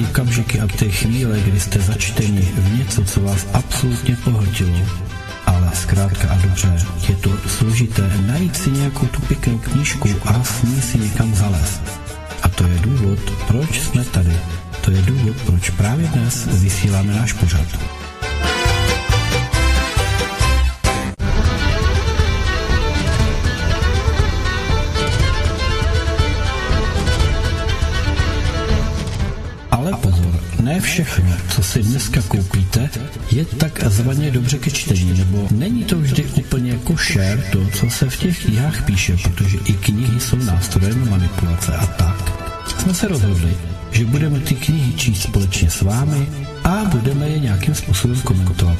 čas? Máte rádi kamžiky a ty chvíle, kdy jste začteni v něco, co vás absolutně pohltilo, ale zkrátka a dobře, je to složité najít si nějakou tu pěknou knížku a s ní si někam zalézt. A to je důvod, proč jsme tady. To je důvod, proč právě dnes vysíláme náš pořad. Všechno, co si dneska koupíte, je tak zvaně dobře ke čtení, nebo není to vždy úplně košer to, co se v těch knihách píše, protože i knihy jsou nástrojem manipulace a tak. Jsme se rozhodli, že budeme ty knihy číst společně s vámi a budeme je nějakým způsobem komentovat.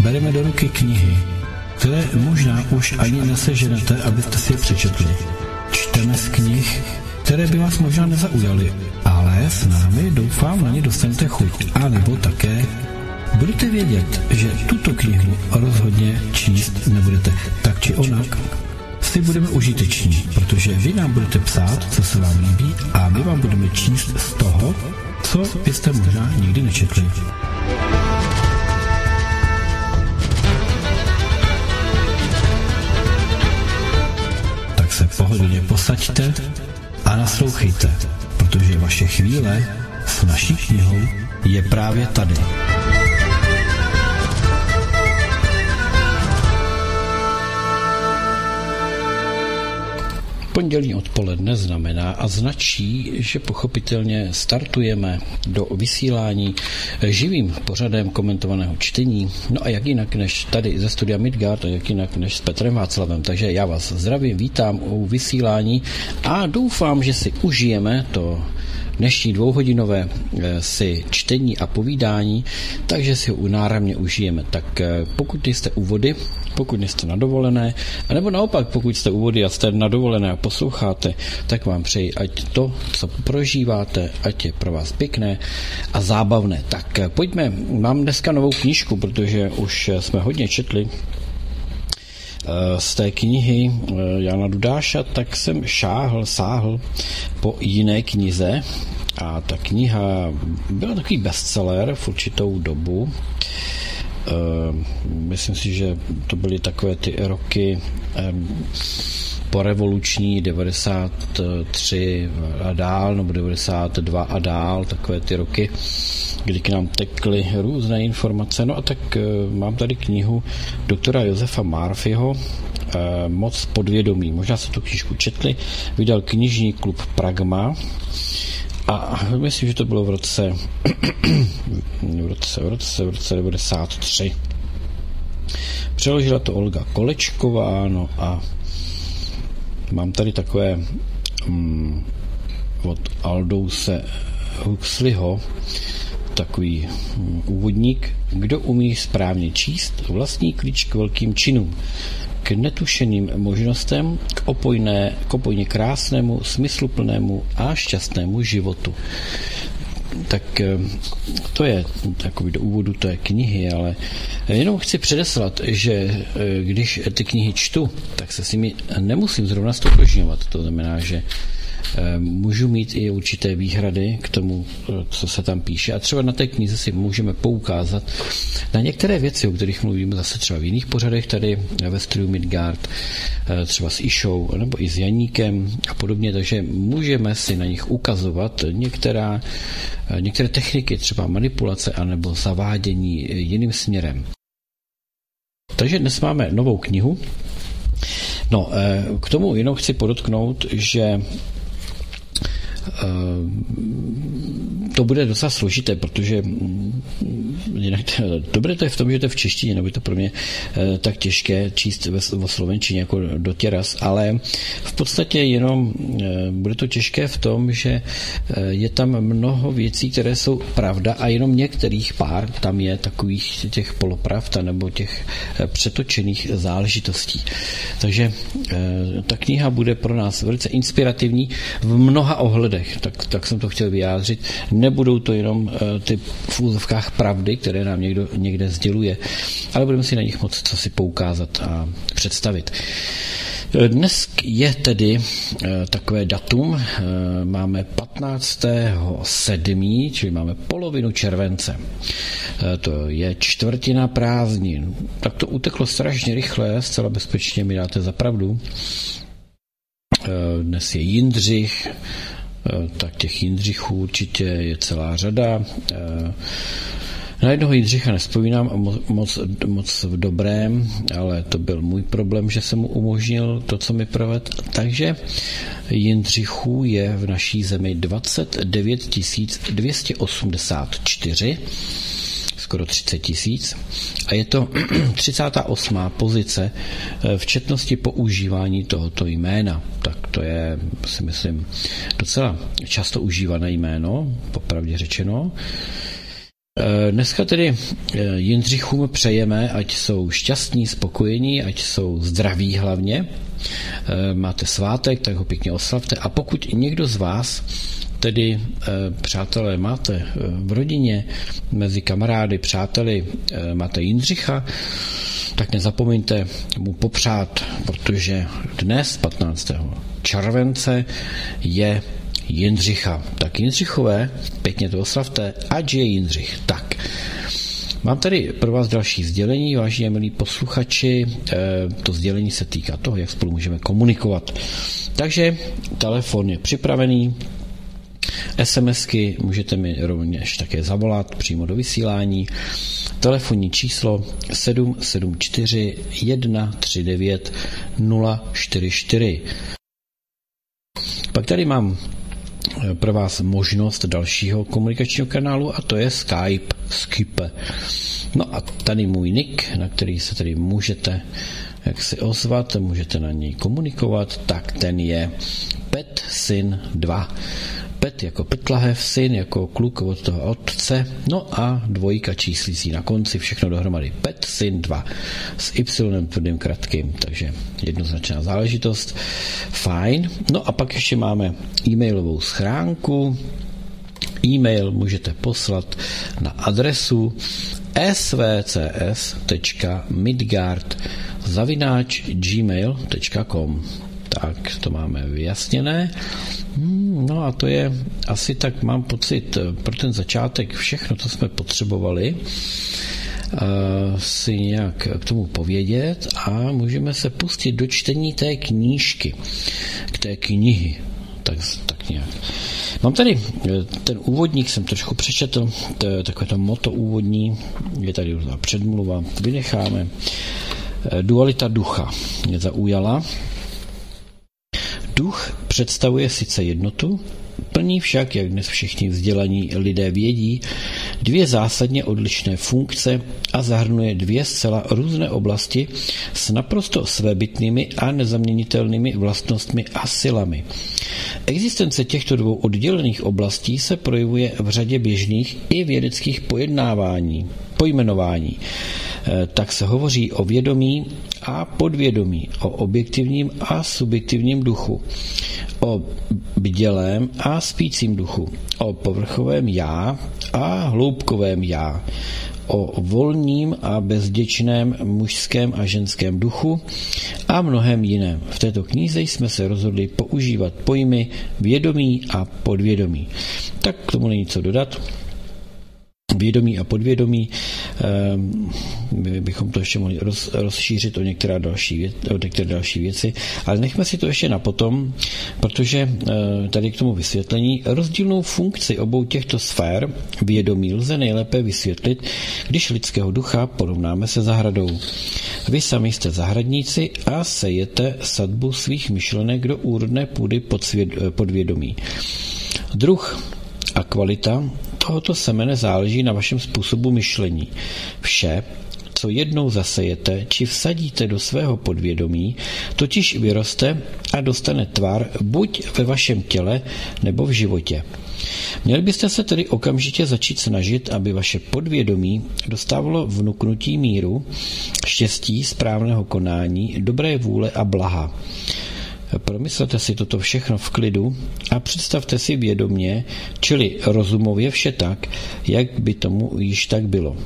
Bereme do ruky knihy, které možná už ani neseženete, abyste si je přečetli. Čteme z knih, které by vás možná nezaujaly, ale s námi doufám na ně dostanete chuť. A nebo také budete vědět, že tuto knihu rozhodně číst nebudete. Tak či onak, si budeme užiteční, protože vy nám budete psát, co se vám líbí a my vám budeme číst z toho, co byste možná nikdy nečetli. Pohodlně posaďte a naslouchejte, protože vaše chvíle s naší knihou je právě tady. Pondělí odpoledne znamená a značí, že pochopitelně startujeme do vysílání živým pořadem komentovaného čtení. No a jak jinak než tady ze studia Midgard a jak jinak než s Petrem Václavem. Takže já vás zdravím, vítám u vysílání a doufám, že si užijeme to dnešní dvouhodinové eh, si čtení a povídání, takže si ho náramně užijeme. Tak eh, pokud jste u vody, pokud jste na dovolené, anebo naopak, pokud jste u vody a jste na dovolené a posloucháte, tak vám přeji, ať to, co prožíváte, ať je pro vás pěkné a zábavné. Tak eh, pojďme, mám dneska novou knížku, protože už jsme hodně četli z té knihy Jana Dudáša, tak jsem šáhl, sáhl po jiné knize a ta kniha byla takový bestseller v určitou dobu. Myslím si, že to byly takové ty roky po revoluční 93 a dál, nebo 92 a dál, takové ty roky, kdy k nám tekly různé informace. No a tak mám tady knihu doktora Josefa Marfyho, Moc podvědomí. Možná se tu knížku četli. Vydal knižní klub Pragma a myslím, že to bylo v roce v roce, v roce, v roce 93. Přeložila to Olga Kolečková, no a mám tady takové um, od Aldouse Huxleyho takový um, úvodník, kdo umí správně číst, vlastní klíč k velkým činům k netušeným možnostem, k, opojné, k opojně krásnému, smysluplnému a šťastnému životu. Tak eh, to je takový do úvodu té knihy, ale jenom chci předeslat, že eh, když ty knihy čtu, tak se s nimi nemusím zrovna stotožňovat. To znamená, že můžu mít i určité výhrady k tomu, eh, co se tam píše. A třeba na té knize si můžeme poukázat na některé věci, o kterých mluvíme zase třeba v jiných pořadech tady ve studiu Midgard, eh, třeba s Išou nebo i s Janíkem a podobně, takže můžeme si na nich ukazovat některá, některé techniky, třeba manipulace anebo zavádění jiným směrem. Takže dnes máme novou knihu. No, k tomu jenom chci podotknout, že to bude docela složité, protože mm, jinak dobré to je v tom, že to je v češtině, nebo je to pro mě eh, tak těžké číst ve slovenčině jako dotěraz, ale v podstatě jenom eh, bude to těžké v tom, že eh, je tam mnoho věcí, které jsou pravda a jenom některých pár tam je takových těch polopravd nebo těch přetočených záležitostí. Takže ta kniha bude pro nás velice inspirativní v mnoha ohledech překladech, tak, tak jsem to chtěl vyjádřit. Nebudou to jenom ty v úzovkách pravdy, které nám někdo někde sděluje, ale budeme si na nich moc co si poukázat a představit. Dnes je tedy takové datum, máme 15.7., čili máme polovinu července. To je čtvrtina prázdnin. Tak to uteklo strašně rychle, zcela bezpečně mi dáte za pravdu. Dnes je Jindřich, tak těch Jindřichů určitě je celá řada. Na jednoho Jindřicha nespomínám moc, moc v dobrém, ale to byl můj problém, že jsem mu umožnil to, co mi proved. Takže Jindřichů je v naší zemi 29 284 skoro 30 tisíc a je to 38. pozice eh, v četnosti používání tohoto jména. Tak to je, si myslím, docela často užívané jméno, popravdě řečeno. Eh, dneska tedy eh, Jindřichům přejeme, ať jsou šťastní, spokojení, ať jsou zdraví hlavně. Máte svátek, tak ho pěkně oslavte. A pokud někdo z vás tedy, přátelé, máte v rodině, mezi kamarády, přáteli, máte Jindřicha, tak nezapomeňte mu popřát, protože dnes, 15. července, je Jindřicha. Tak Jindřichové, pěkně to oslavte, ať je Jindřich. Tak, Mám tady pro vás další sdělení, vážně milí posluchači. Eh, to sdělení se týká toho, jak spolu můžeme komunikovat. Takže telefon je připravený, SMSky můžete mi rovněž také zavolat přímo do vysílání. Telefonní číslo 774 139 044. Pak tady mám eh, pro vás možnost dalšího komunikačního kanálu a to je Skype, Skype. No a tady můj nick, na který se tady můžete jak si ozvat, můžete na něj komunikovat, tak ten je PetSyn2. Pet jako Petlahev, syn jako kluk od toho otce, no a dvojka číslící na konci, všechno dohromady. Pet, syn 2 s Y tvrdým kratkým, takže jednoznačná záležitost. Fajn. No a pak ještě máme e-mailovou schránku, E-mail můžete poslat na adresu svcs.midgard zavináč gmail.com tak to máme vyjasněné. Hmm, no a to je asi tak, mám pocit, pro ten začátek všechno, co jsme potřebovali uh, si nějak k tomu povědět a můžeme se pustit do čtení té knížky, k té knihy, tak, tak nějak. Mám tady eh, ten úvodník, jsem trošku přečetl, to je takové to moto úvodní, je tady různá předmluva, vynecháme. Eh, dualita ducha mě zaujala, Duch představuje sice jednotu, plní však, jak dnes všichni vzdělaní lidé vědí, dvě zásadně odlišné funkce a zahrnuje dvě zcela různé oblasti s naprosto svébytnými a nezaměnitelnými vlastnostmi a silami. Existence těchto dvou oddělených oblastí se projevuje v řadě běžných i vědeckých pojednávání, pojmenování. Eh, tak se hovoří o vědomí a podvědomí, o objektivním a subjektivním duchu, o bdělém a spícím duchu, o povrchovém já a hloubkovém já, o volním a bezděčném mužském a ženském duchu a mnohem jiném. V této knize jsme se rozhodli používat pojmy vědomí a podvědomí. Tak k tomu není co dodat vědomí a podvědomí. Ehm, my bychom to ještě mohli roz, rozšířit o některé, další věc, o některé další věci, ale nechme si to ještě na potom, protože eh, tady k tomu vysvětlení rozdílnou funkci obou těchto sfér vědomí lze nejlépe vysvětlit, když lidského ducha porovnáme se zahradou. Vy sami jste zahradníci a sejete sadbu svých myšlenek do úrodné půdy podvědomí. Druh a kvalita tohoto semene záleží na vašem způsobu myšlení. Vše, co jednou zasejete či vsadíte do svého podvědomí, totiž vyroste a dostane tvar buď ve vašem těle nebo v životě. Měli byste se tedy okamžitě začít snažit, aby vaše podvědomí dostávalo vnuknutí míru, štěstí, správného konání, dobré vůle a blaha. Promyslete si toto všechno v klidu a představte si vědomě, čili rozumově vše tak, jak by tomu již tak bylo.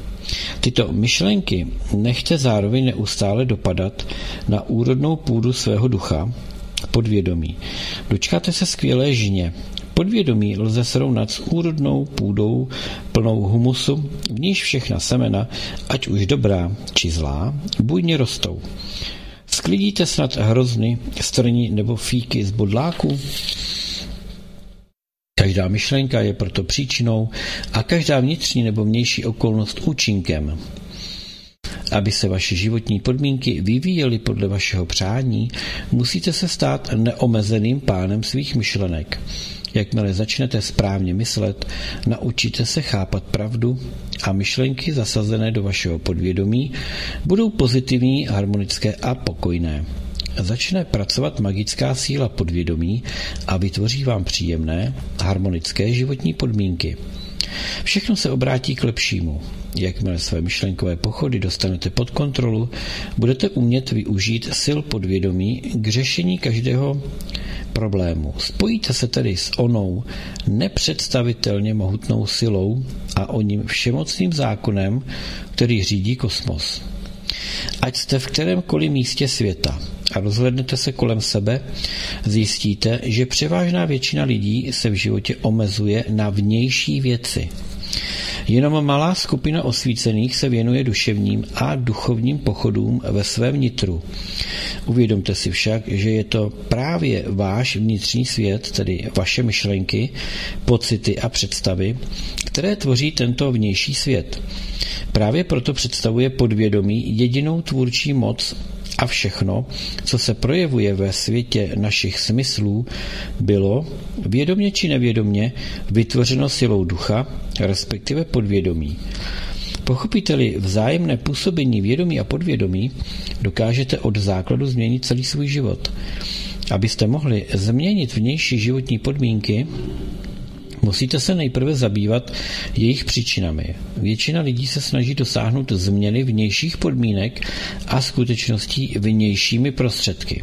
Tyto myšlenky nechte zároveň neustále dopadat na úrodnou půdu svého ducha, podvědomí. Dočkáte se skvělé žně. Podvědomí lze srovnat s úrodnou půdou plnou humusu, v níž všechna semena, ať už dobrá či zlá, bujně rostou. Sklidíte snad hrozny, strní nebo fíky z bodláku? Každá myšlenka je proto příčinou a každá vnitřní nebo vnější okolnost účinkem. Aby se vaše životní podmínky vyvíjely podle vašeho přání, musíte se stát neomezeným pánem svých myšlenek. Jakmile začnete správně myslet, naučíte se chápat pravdu a myšlenky zasazené do vašeho podvědomí budou pozitivní, harmonické a pokojné. Začne pracovat magická síla podvědomí a vytvoří vám příjemné, harmonické životní podmínky. Všechno se obrátí k lepšímu. Jakmile své myšlenkové pochody dostanete pod kontrolu, budete umět využít sil podvědomí k řešení každého problému. Spojíte se tedy s onou nepředstavitelně mohutnou silou a o ním všemocným zákonem, který řídí kosmos. Ať jste v kterémkoliv místě světa a rozhlednete se kolem sebe, zjistíte, že převážná většina lidí se v životě omezuje na vnější věci. Jenom malá skupina osvícených se věnuje duševním a duchovním pochodům ve svém nitru. Uvědomte si však, že je to právě váš vnitřní svět, tedy vaše myšlenky, pocity a představy, které tvoří tento vnější svět. Právě proto představuje podvědomí jedinou tvůrčí moc a všechno, co se projevuje ve světě našich smyslů, bylo, vědomě či nevědomě, vytvořeno silou ducha, respektive podvědomí. Pochopíte-li vzájemné působení vědomí a podvědomí, dokážete od základu změnit celý svůj život. Abyste mohli změnit vnější životní podmínky, Musíte se nejprve zabývat jejich příčinami. Většina lidí se snaží dosáhnout změny vnějších podmínek a skutečností vnějšími prostředky.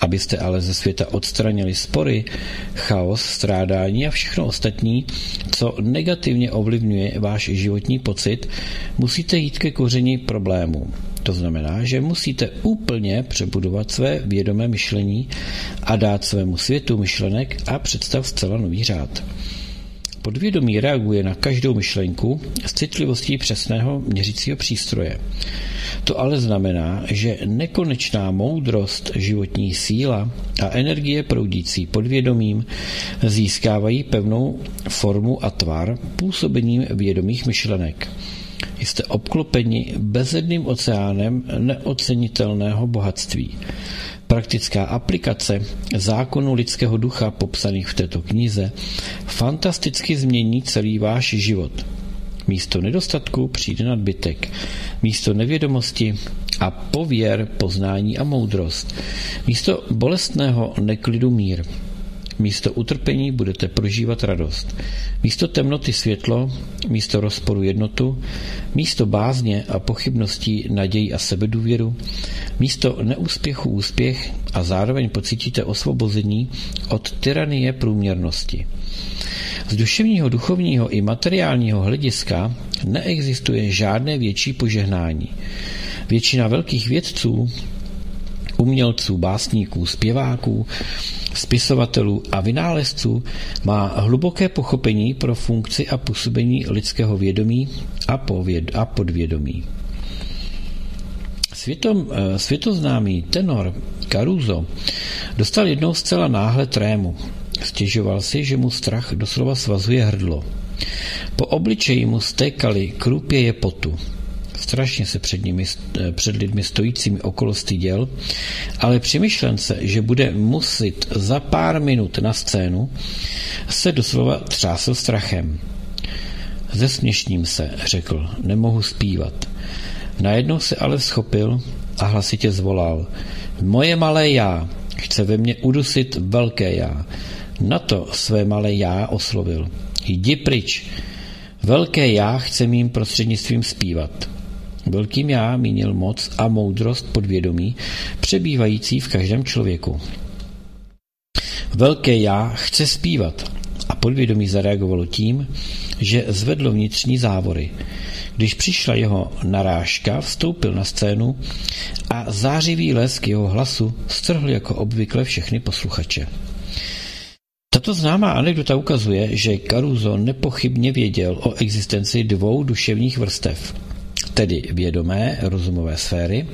Abyste ale ze světa odstranili spory, chaos, strádání a všechno ostatní, co negativně ovlivňuje váš životní pocit, musíte jít ke koření problému. To znamená, že musíte úplně přebudovat své vědomé myšlení a dát svému světu myšlenek a představ zcela nový řád. Podvědomí reaguje na každou myšlenku s citlivostí přesného měřícího přístroje. To ale znamená, že nekonečná moudrost, životní síla a energie proudící podvědomím získávají pevnou formu a tvar působením vědomých myšlenek. Jste obklopeni bezedným oceánem neocenitelného bohatství. Praktická aplikace zákonu lidského ducha popsaných v této knize fantasticky změní celý váš život. Místo nedostatku přijde nadbytek. Místo nevědomosti a pověr poznání a moudrost. Místo bolestného neklidu mír. Místo utrpení budete prožívat radost. Místo temnoty světlo, místo rozporu jednotu, místo bázně a pochybností naději a sebedůvěru, místo neúspěchu úspěch a zároveň pocítíte osvobození od tyranie průměrnosti. Z duševního, duchovního i materiálního hlediska neexistuje žádné větší požehnání. Většina velkých vědců, umělců, básníků, zpěváků, spisovatelů a vynálezců má hluboké pochopení pro funkci a působení lidského vědomí a, pověd, a podvědomí. Světom, eh, světoznámý tenor Caruso dostal jednou zcela náhle trému. Stěžoval si, že mu strach doslova svazuje hrdlo. Po obličeji mu stékaly krupěje potu. Strašně se před, nimi, eh, před lidmi stojícími okolo styděl, ale při myšlence, že bude muset za pár minut na scénu, se doslova třásl strachem. Zesměšním se, řekl, nemohu zpívat. Najednou se ale schopil a hlasitě zvolal. Moje malé já chce ve mně udusit velké já. Na to své malé já oslovil. Jdi pryč. Velké já chce mým prostřednictvím zpívat. Velkým já mínil moc a moudrost podvědomí, přebývající v každém člověku. Velké já chce zpívat a podvědomí zareagovalo tím, že zvedlo vnitřní závory. Když přišla jeho narážka, vstoupil na scénu a zářivý lesk jeho hlasu strhl jako obvykle všechny posluchače. Tato známá anekdota ukazuje, že Caruso nepochybně věděl o existenci dvou duševních vrstev, tedy vědomé rozumové sféry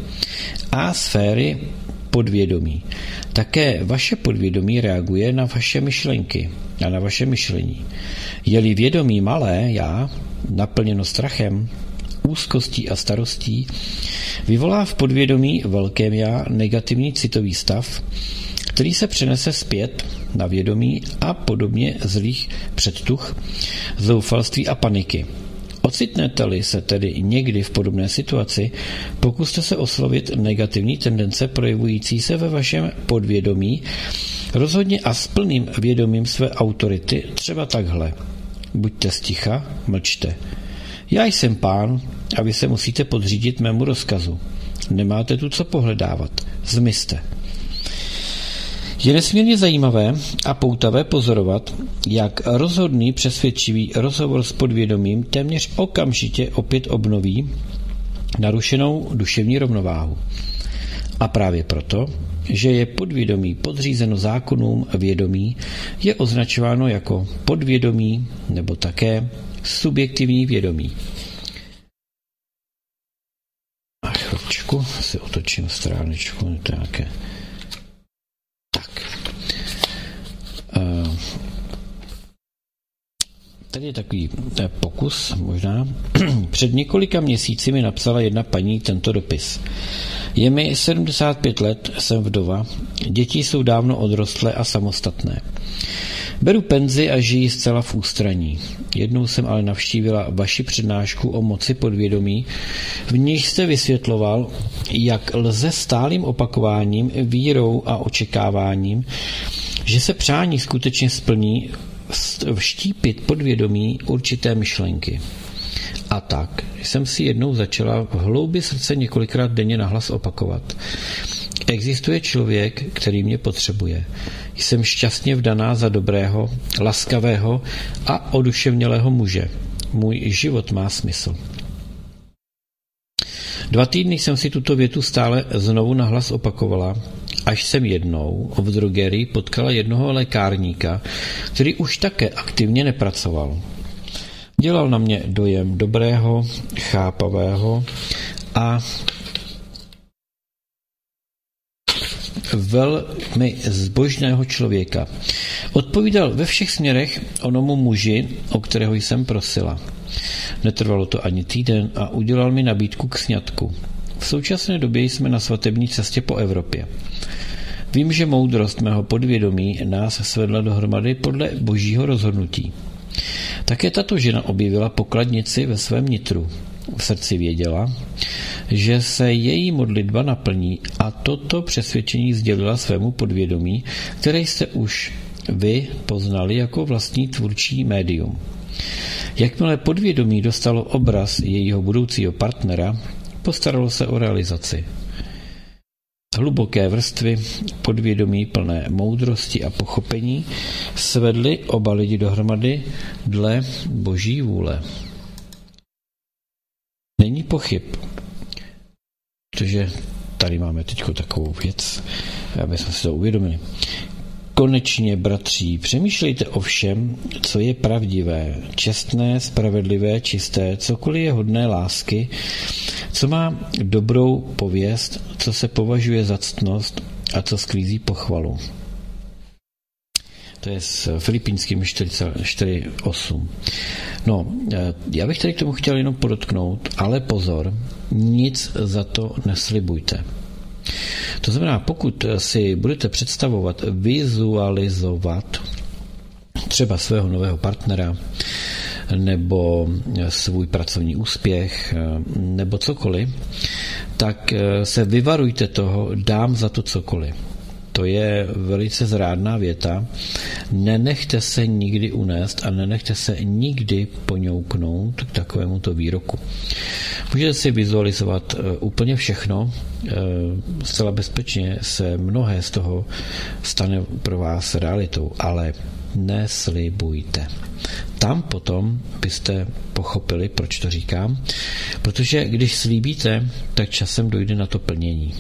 a sféry podvědomí. Také vaše podvědomí reaguje na vaše myšlenky a na vaše myšlení. Je-li vědomí malé, já, naplněno strachem, úzkostí a starostí, vyvolá v podvědomí velkém já negativní citový stav, který se přenese zpět na vědomí a podobně zlých předtuch, zoufalství a paniky. Ocitnete-li se tedy někdy v podobné situaci, pokuste se oslovit negativní tendence projevující se ve vašem podvědomí, rozhodně a s plným vědomím své autority, třeba takhle. Buďte sticha, mlčte. Já jsem pán a vy se musíte podřídit mému rozkazu. Nemáte tu co pohledávat. Zmizte. Je nesmírně zajímavé a poutavé pozorovat, jak rozhodný přesvědčivý rozhovor s podvědomím téměř okamžitě opět obnoví narušenou duševní rovnováhu. A právě proto, že je podvědomí podřízeno zákonům vědomí, je označováno jako podvědomí nebo také subjektivní vědomí. A chvíličku si otočím stráničku, to nějaké Tady je takový je pokus možná. Před několika měsíci mi napsala jedna paní tento dopis. Je mi 75 let, jsem vdova, děti jsou dávno odrostlé a samostatné. Beru penzi a žijí zcela v ústraní. Jednou jsem ale navštívila vaši přednášku o moci podvědomí, v níž jste vysvětloval, jak lze stálým opakováním, vírou a očekáváním, že se přání skutečně splní, vštípit podvědomí určité myšlenky. A tak jsem si jednou začala v hloubi srdce několikrát denně nahlas opakovat. Existuje člověk, který mě potřebuje. Jsem šťastně vdaná za dobrého, laskavého a oduševnělého muže. Můj život má smysl. Dva týdny jsem si tuto větu stále znovu nahlas opakovala až jsem jednou v drogerii potkala jednoho lékárníka, který už také aktivně nepracoval. Dělal na mě dojem dobrého, chápavého a velmi zbožného člověka. Odpovídal ve všech směrech onomu muži, o kterého jsem prosila. Netrvalo to ani týden a udělal mi nabídku k sňatku. V současné době jsme na svatební cestě po Evropě. Vím, že moudrost mého podvědomí nás svedla dohromady podle božího rozhodnutí. Také tato žena objevila pokladnici ve svém nitru. V srdci věděla, že se její modlitba naplní a toto přesvědčení sdělila svému podvědomí, které jste už vy poznali jako vlastní tvůrčí médium. Jakmile podvědomí dostalo obraz jejího budoucího partnera, postaralo se o realizaci. Hluboké vrstvy podvědomí plné moudrosti a pochopení svedly oba lidi dohromady dle boží vůle. Není pochyb, protože tady máme teď takovou věc, aby jsme si to uvědomili. Konečně, bratří, přemýšlejte o všem, co je pravdivé, čestné, spravedlivé, čisté, cokoliv je hodné lásky, co má dobrou pověst, co se považuje za ctnost a co sklízí pochvalu. To je s filipínským 4.8. No, eh, já bych tady k tomu chtěl jenom podotknout, ale pozor, nic za to neslibujte. To znamená, pokud si budete představovat, vizualizovat třeba svého nového partnera, nebo svůj pracovní úspěch, nebo cokoliv, tak se vyvarujte toho, dám za to cokoliv. To je velice zrádná věta. Nenechte se nikdy unést a nenechte se nikdy poňouknout k takovému to výroku. Můžete si vizualizovat úplně všechno, zcela bezpečně se mnohé z toho stane pro vás realitou, ale neslibujte. Tam potom byste pochopili, proč to říkám, protože když slíbíte, tak časem dojde na to plnění.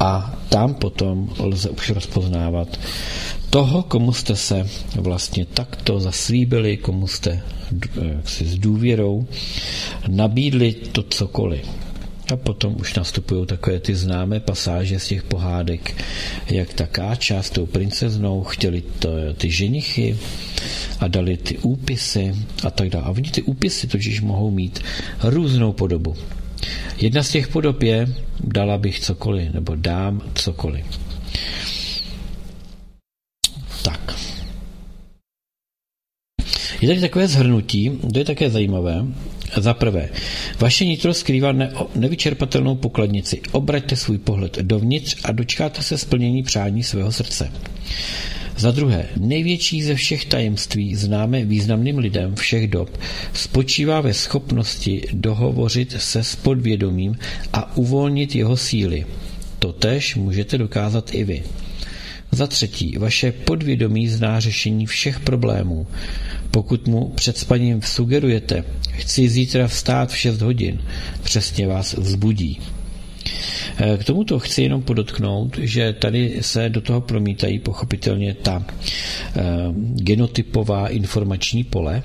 A tam potom lze už rozpoznávat toho, komu jste se vlastně takto zaslíbili, komu jste si s důvěrou nabídli to cokoliv. A potom už nastupují takové ty známé pasáže z těch pohádek, jak ta káča s tou princeznou chtěli to, ty ženichy a dali ty úpisy a tak dále. A oni ty úpisy totiž mohou mít různou podobu. Jedna z těch podob je, dala bych cokoliv, nebo dám cokoliv. Tak. Je tady takové zhrnutí, to je také zajímavé. Za prvé, vaše nitro skrývá ne- nevyčerpatelnou pokladnici. Obraťte svůj pohled dovnitř a dočkáte se splnění přání svého srdce. Za druhé, největší ze všech tajemství známe významným lidem všech dob spočívá ve schopnosti dohovořit se s podvědomím a uvolnit jeho síly. Totež můžete dokázat i vy. Za třetí, vaše podvědomí zná řešení všech problémů. Pokud mu před spaním sugerujete, chci zítra vstát v 6 hodin, přesně vás vzbudí. K tomuto chci jenom podotknout, že tady se do toho promítají pochopitelně ta eh, genotypová informační pole,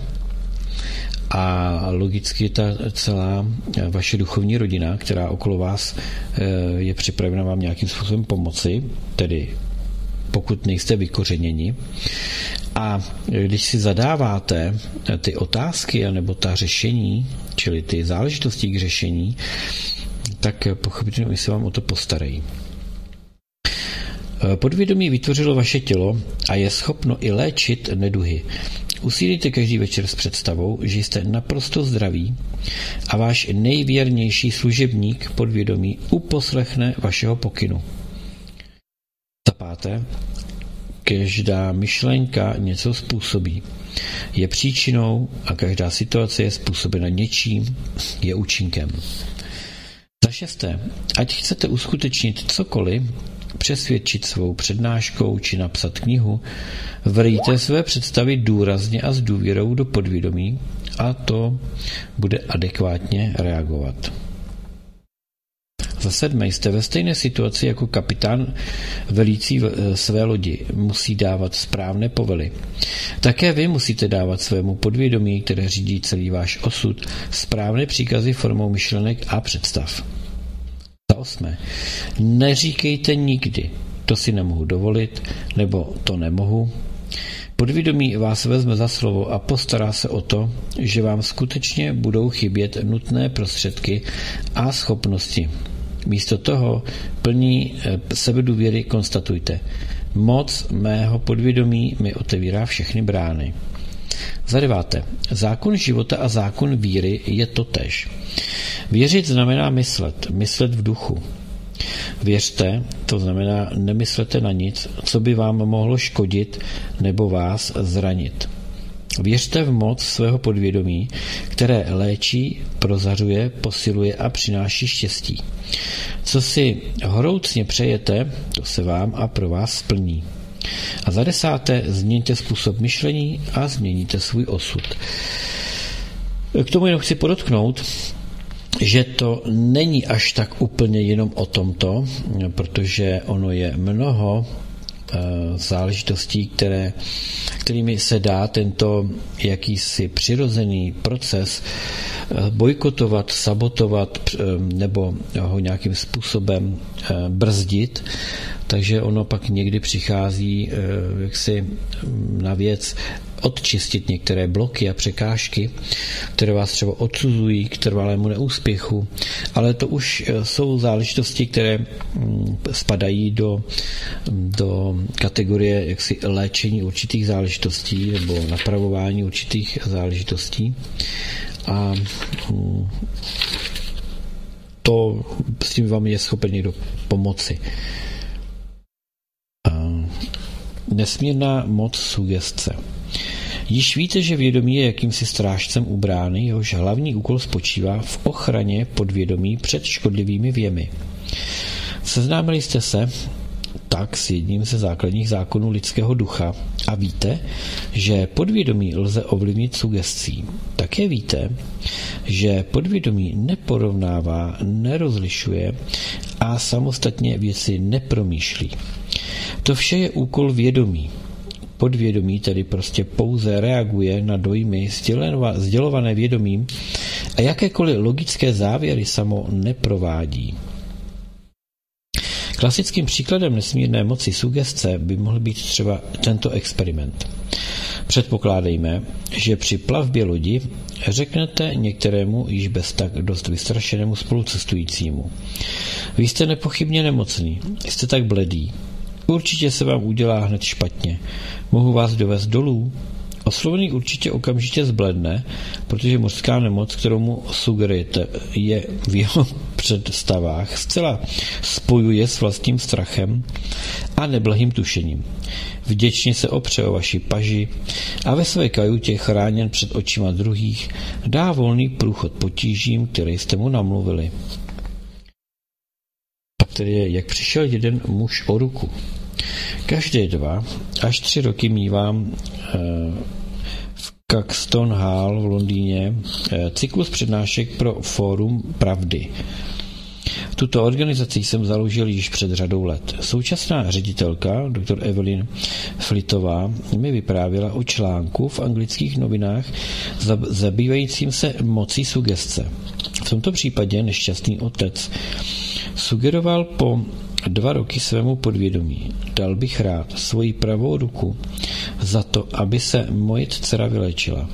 a logicky ta celá vaše duchovní rodina, která okolo vás eh, je připravena vám nějakým způsobem pomoci, tedy pokud nejste vykořeněni. A když si zadáváte ty otázky nebo ta řešení, čili ty záležitosti k řešení, tak pochopitelně se vám o to postarají. Podvědomí vytvořilo vaše tělo a je schopno i léčit neduhy. Usílíte každý večer s představou, že jste naprosto zdraví a váš nejvěrnější služebník podvědomí uposlechne vašeho pokynu. Za páté, každá myšlenka něco způsobí. Je příčinou a každá situace je způsobena něčím, je účinkem. Šesté, ať chcete uskutečnit cokoliv, přesvědčit svou přednáškou či napsat knihu, vrýte své představy důrazně a s důvěrou do podvědomí a to bude adekvátně reagovat. Za sedmé jste ve stejné situaci jako kapitán velící eh, své lodi. Musí dávat správné povely. Také vy musíte dávat svému podvědomí, které řídí celý váš osud, správné příkazy formou myšlenek a představ. Za osmé. Neříkejte nikdy, to si nemohu dovolit, nebo to nemohu. Podvědomí vás vezme za slovo a postará se o to, že vám skutečně budou chybět nutné prostředky a schopnosti. Místo toho plní eh, sebedůvěry konstatujte. Moc mého podvědomí mi otevírá všechny brány. Za deváté. Zákon života a zákon víry je totež. Věřit znamená myslet, myslet v duchu. Věřte, to znamená nemyslete na nic, co by vám mohlo škodit nebo vás zranit. Věřte v moc svého podvědomí, které léčí, prozařuje, posiluje a přináší štěstí. Co si horoucně přejete, to se vám a pro vás splní. A za desáté, změňte způsob myšlení a změníte svůj osud. K tomu jenom chci podotknout, že to není až tak úplně jenom o tomto, protože ono je mnoho záležitostí, které, kterými se dá tento jakýsi přirozený proces eh, bojkotovat, sabotovat eh, nebo ho nějakým způsobem brzdit, takže ono pak někdy přichází jaksi na věc odčistit některé bloky a překážky, které vás třeba odsuzují k trvalému neúspěchu, ale to už eh, jsou záležitosti, které mm, spadají do, do kategorie jaksi léčení určitých záležitostí nebo napravování určitých záležitostí. A mm, to s tím vám je schopen někdo pomoci. Nesmírná moc sugestce. Již víte, že vědomí je jakýmsi strážcem u brány, jehož hlavní úkol spočívá v ochraně podvědomí před škodlivými věmi. Seznámili jste se tak s jedním ze základních zákonů lidského ducha a víte, že podvědomí lze ovlivnit sugestcí. Také víte, že podvědomí neporovnává, nerozlišuje a samostatně věci nepromýšlí. To vše je úkol vědomí. Podvědomí tedy prostě pouze reaguje na dojmy sdělované vědomím a jakékoliv logické závěry samo neprovádí. Klasickým příkladem nesmírné moci sugestce by mohl být třeba tento experiment. Předpokládejme, že při plavbě lodi řeknete některému již bez tak dost vystrašenému spolucestujícímu. Vy jste nepochybně nemocný, jste tak bledý. Určitě se vám udělá hned špatně. Mohu vás dovést dolů? Oslovený určitě okamžitě zbledne, protože mořská nemoc, kterou mu sugerujete, je v jeho představách zcela spojuje s vlastním strachem a neblahým tušením. Vděčně se opře o vaši paži a ve své kajutě chráněn před očima druhých dá volný průchod potížím, které jste mu namluvili. Pak tedy je, jak přišel jeden muž o ruku. Každé dva až tři roky mívám eh, v Caxton Hall v Londýně eh, cyklus přednášek pro Fórum Pravdy. Tuto organizaci jsem založil již před řadou let. Současná ředitelka, dr. Evelyn Flitová, mi vyprávěla o článku v anglických novinách zabývajícím se mocí sugestce. V tomto případě nešťastný otec sugeroval po dva roky svému podvědomí. Dal bych rád svoji pravou ruku za to, aby se moje dcera vylečila.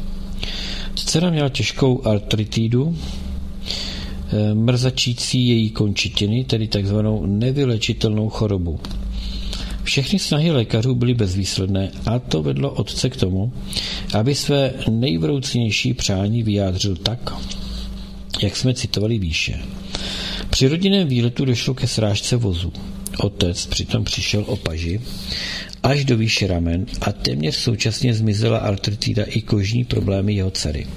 Dcera měla těžkou artritidu, eh, mrzačící její končitiny, tedy takzvanou nevylečitelnou chorobu. Všechny snahy lékařů byly bezvýsledné a to vedlo otce k tomu, aby své nejvroucnější přání vyjádřil tak, jak jsme citovali výše. Při rodinném výletu došlo ke srážce vozu. Otec přitom přišel o paži až do výše ramen a téměř současně zmizela artritida i kožní problémy jeho dcery.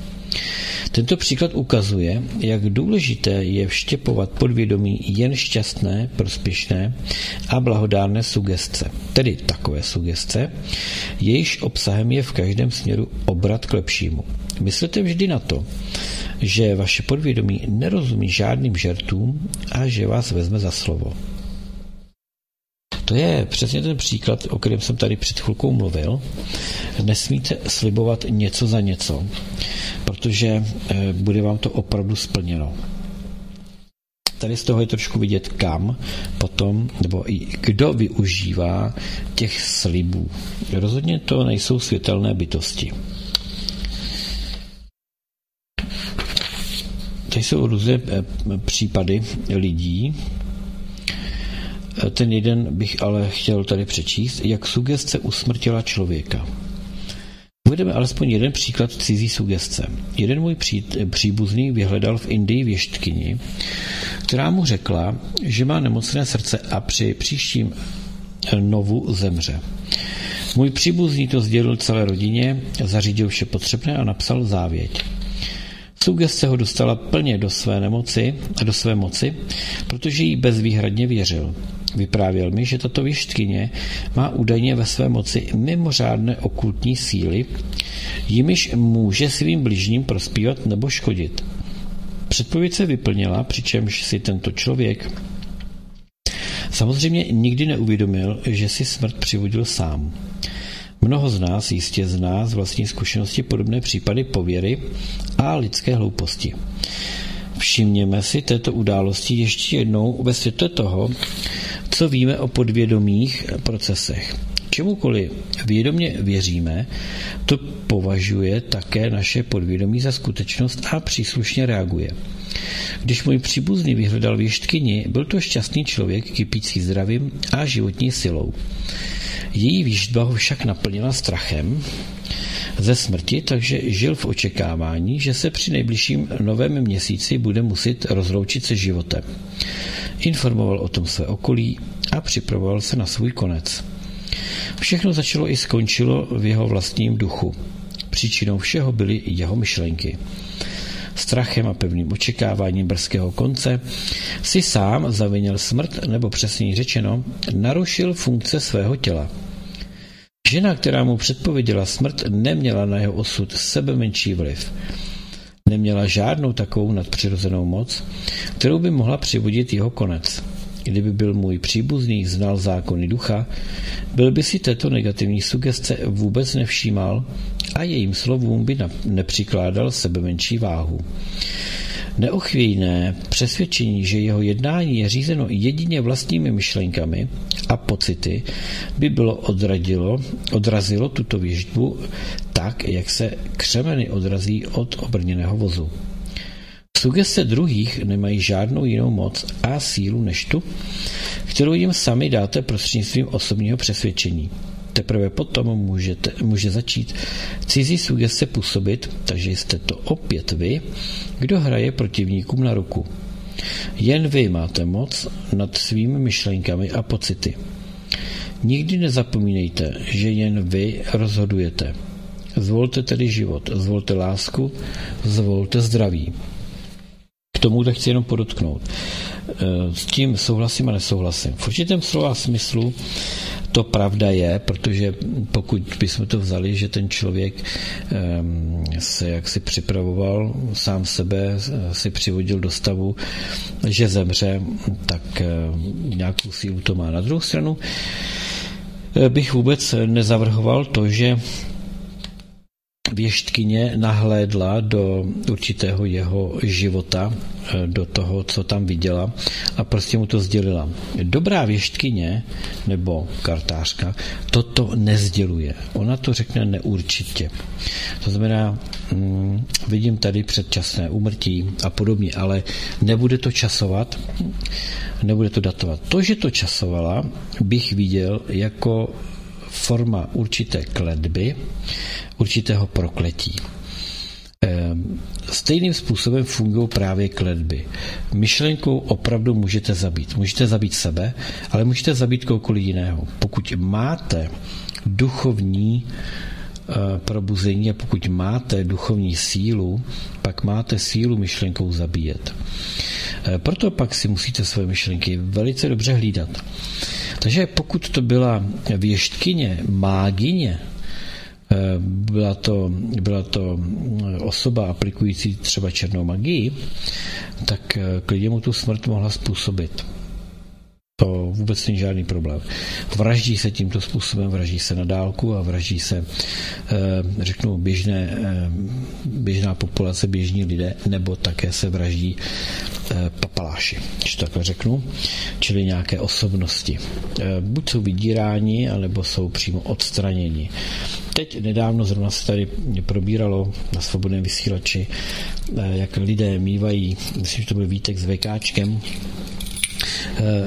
Tento příklad ukazuje, jak důležité je vštěpovat podvědomí jen šťastné, prospěšné a blahodárné sugestce, tedy takové sugestce, jejíž obsahem je v každém směru obrat k lepšímu. Myslete vždy na to, že vaše podvědomí nerozumí žádným žertům a že vás vezme za slovo. To je přesně ten příklad, o kterém jsem tady před chvilkou mluvil. Nesmíte slibovat něco za něco, protože eh, bude vám to opravdu splněno. Tady z toho je trošku vidět, kam potom, nebo i kdo využívá těch slibů. Rozhodně to nejsou světelné bytosti. Tady jsou různé eh, případy lidí. Eh, ten jeden bych ale chtěl tady přečíst, jak sugestce usmrtila člověka. Uvedeme alespoň jeden příklad cizí sugestce. Jeden můj pří, eh, příbuzný vyhledal v Indii věštkyni, která mu řekla, že má nemocné srdce a při příštím novu zemře. Můj příbuzný to sdělil celé rodině, zařídil vše potřebné a napsal závěť. Sugestce ho dostala plně do své nemoci a do své moci, protože jí bezvýhradně věřil. Vyprávěl mi, že tato věštkyně má údajně ve své moci mimořádné okultní síly, jimiž může svým bližním prospívat nebo škodit. Předpověď se vyplnila, přičemž si tento člověk samozřejmě nikdy neuvědomil, že si smrt přivodil sám. Mnoho z nás jistě zná z vlastní zkušenosti podobné případy pověry a lidské hlouposti. Všimněme si této události ještě jednou ve světle toho, co víme o podvědomých procesech. Čemukoliv vědomě věříme, to považuje také naše podvědomí za skutečnost a příslušně reaguje. Když můj příbuzný vyhledal věštkyni, byl to šťastný člověk, kypící zdravím a životní silou. Její výždba ho však naplnila strachem ze smrti, takže žil v očekávání, že se při nejbližším novém měsíci bude muset rozloučit se životem. Informoval o tom své okolí a připravoval se na svůj konec. Všechno začalo i skončilo v jeho vlastním duchu. Příčinou všeho byly jeho myšlenky. Strachem a pevným očekáváním brzkého konce si sám zavinil smrt, nebo přesněji řečeno, narušil funkce svého těla. Žena, která mu předpověděla smrt, neměla na jeho osud sebe menší vliv. Neměla žádnou takovou nadpřirozenou moc, kterou by mohla přivodit jeho konec. Kdyby byl můj příbuzný znal zákony ducha, byl by si této negativní sugestce vůbec nevšímal a jejím slovům by nepřikládal sebe menší váhu. Neochvějné přesvědčení, že jeho jednání je řízeno jedině vlastními myšlenkami a pocity, by bylo odradilo, odrazilo tuto věžbu tak, jak se křemeny odrazí od obrněného vozu. Sugestce druhých nemají žádnou jinou moc a sílu než tu, kterou jim sami dáte prostřednictvím osobního přesvědčení. Teprve potom můžete, může začít cizí sugestce působit, takže jste to opět vy, kdo hraje protivníkům na ruku. Jen vy máte moc nad svými myšlenkami a pocity. Nikdy nezapomínejte, že jen vy rozhodujete. Zvolte tedy život, zvolte lásku, zvolte zdraví. K tomu tak chci jenom podotknout. E, s tím souhlasím a nesouhlasím. V určitém slova smyslu to pravda je, protože pokud bychom to vzali, že ten člověk ehm, se jaksi připravoval, sám sebe si přivodil do stavu, že zemře, tak ehm, nějakou sílu to má. Na druhou stranu eh, bych vůbec nezavrhoval to, že věštkyně nahlédla do určitého jeho života, eh, do toho, co tam viděla a prostě mu to sdělila. Dobrá věštkyně nebo kartářka toto nezděluje. Ona to řekne neurčitě. To znamená, hm, vidím tady předčasné úmrtí a podobně, ale nebude to časovat, nebude to datovat. To, že to časovala, bych viděl jako forma určité kledby, určitého prokletí. Ehm, stejným způsobem fungují právě kledby. Myšlenkou opravdu můžete zabít. Můžete zabít sebe, ale můžete zabít kohokoliv jiného. Pokud máte duchovní probuzení a pokud máte duchovní sílu, pak máte sílu myšlenkou zabíjet. Eh, proto pak si musíte své myšlenky velice dobře hlídat. Takže pokud to byla věštkyně, mágině, eh, byla to, byla to osoba aplikující třeba černou magii, tak eh, klidně mu tu smrt mohla způsobit. To vůbec není žádný problém. Vraždí se tímto způsobem, vraždí se na dálku a vraždí se, eh, řeknu, běžné, běžná populace, běžní lidé, nebo také se vraždí papaláši, když to takhle řeknu, čili nějaké osobnosti. Buď jsou vydíráni, anebo jsou přímo odstraněni. Teď nedávno zrovna se tady probíralo na svobodném vysílači, jak lidé mývají, myslím, že to byl výtek s VKčkem,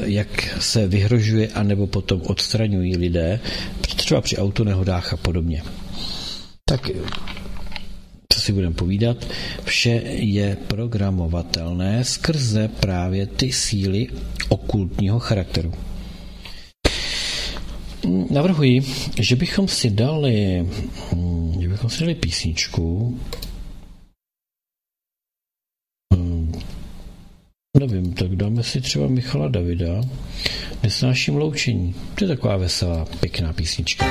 jak se vyhrožuje anebo potom odstraňují lidé, třeba při autonehodách a podobně. Tak co si budeme povídat, vše je programovatelné skrze právě ty síly okultního charakteru. Navrhuji, že bychom si dali, že bychom si dali písničku, nevím, tak dáme si třeba Michala Davida, Nesnáším loučení. To je taková veselá, pěkná písnička.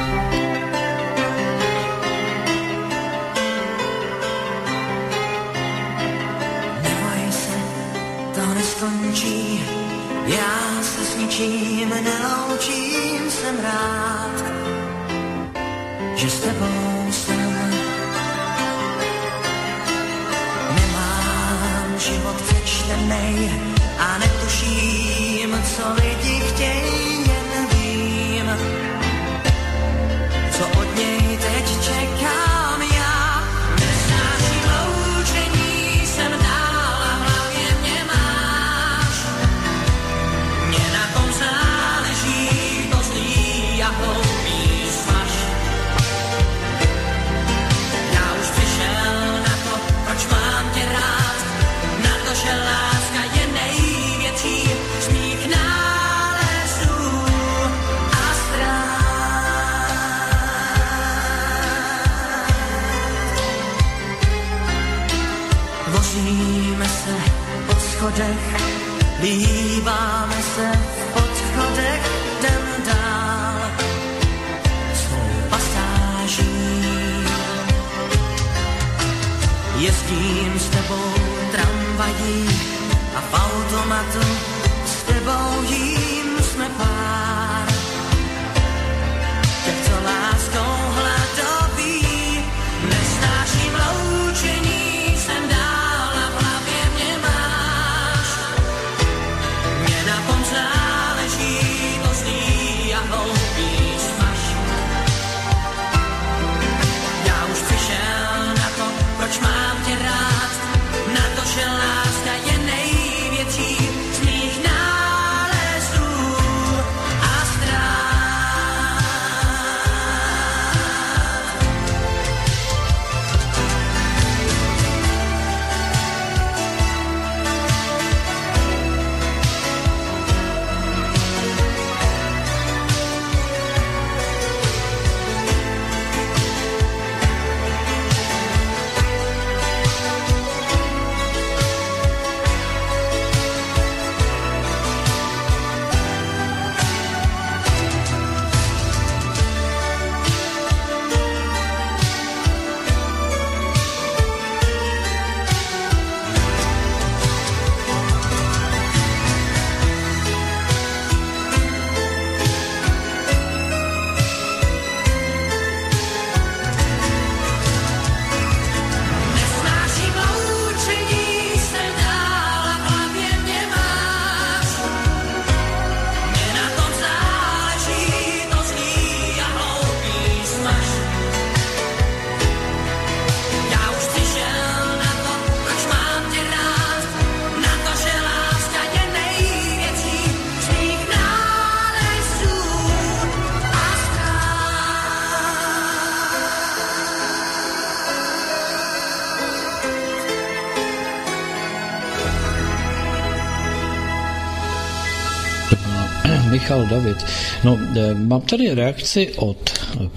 Michal David. No, eh, mám tady reakci od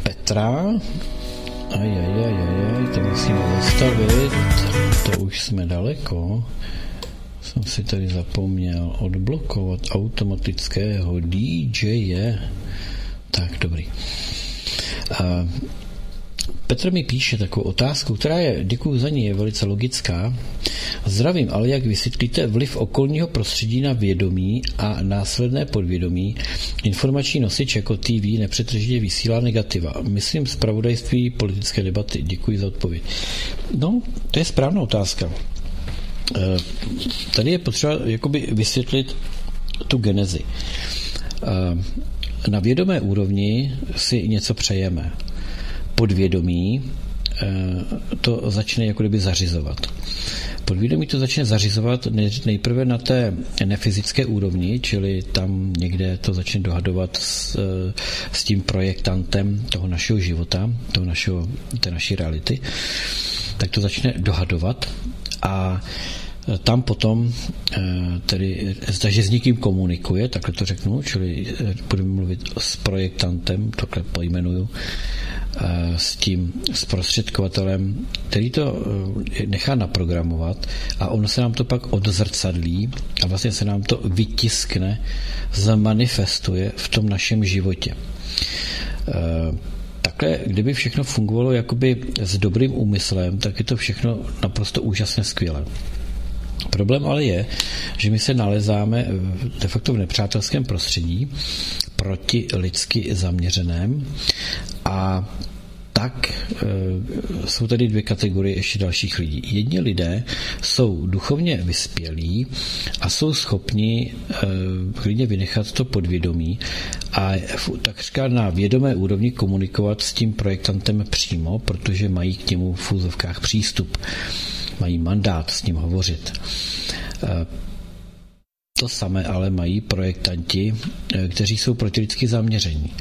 Petra. Aj, aj, aj, aj, aj, to musíme zastavit. To už jsme daleko. Jsem si tady zapomněl odblokovat automatického DJ. Tak, dobrý. A Petr mi píše takovou otázku, která je, děkuji za ní, je velice logická. Zdravím, ale jak vysvětlíte vliv okolního prostředí na vědomí a následné podvědomí? Informační nosič jako TV nepřetržitě vysílá negativa. Myslím zpravodajství politické debaty. Děkuji za odpověď. No, to je správná otázka. Eh, Tady je potřeba jakoby vysvětlit tu genezi. Eh, Na vědomé úrovni si něco přejeme. Podvědomí eh, to začne jako kdyby zařizovat. Podvědomí to začne zařizovat nej- nejprve na té nefyzické úrovni, čili tam někde to začne dohadovat s, eh, s tím projektantem toho našeho života, toho našeho, té naší reality, tak to začne dohadovat a tam potom eh, tedy, takže s někým komunikuje, takhle to řeknu, čili eh, budeme mluvit s projektantem, takhle pojmenuju, eh, s tím zprostředkovatelem, který to nechá naprogramovat a ono se nám to pak odzrcadlí a vlastně se nám to vytiskne, zamanifestuje v tom našem životě. Takhle, kdyby všechno fungovalo jakoby s dobrým úmyslem, tak je to všechno naprosto úžasně skvělé. Problém ale je, že my se nalezáme de facto v nepřátelském prostředí proti lidsky zaměřeném a tak e, jsou tady dvě kategorie ještě dalších lidí. Jedni lidé jsou duchovně vyspělí a jsou schopni e, klidně vynechat to podvědomí a v- takřka na vědomé úrovni komunikovat s tím projektantem přímo, protože mají k němu v úzovkách přístup. Mají mandát s ním hovořit. E, to samé ale mají projektanti, eh, kteří jsou protilidsky zaměření.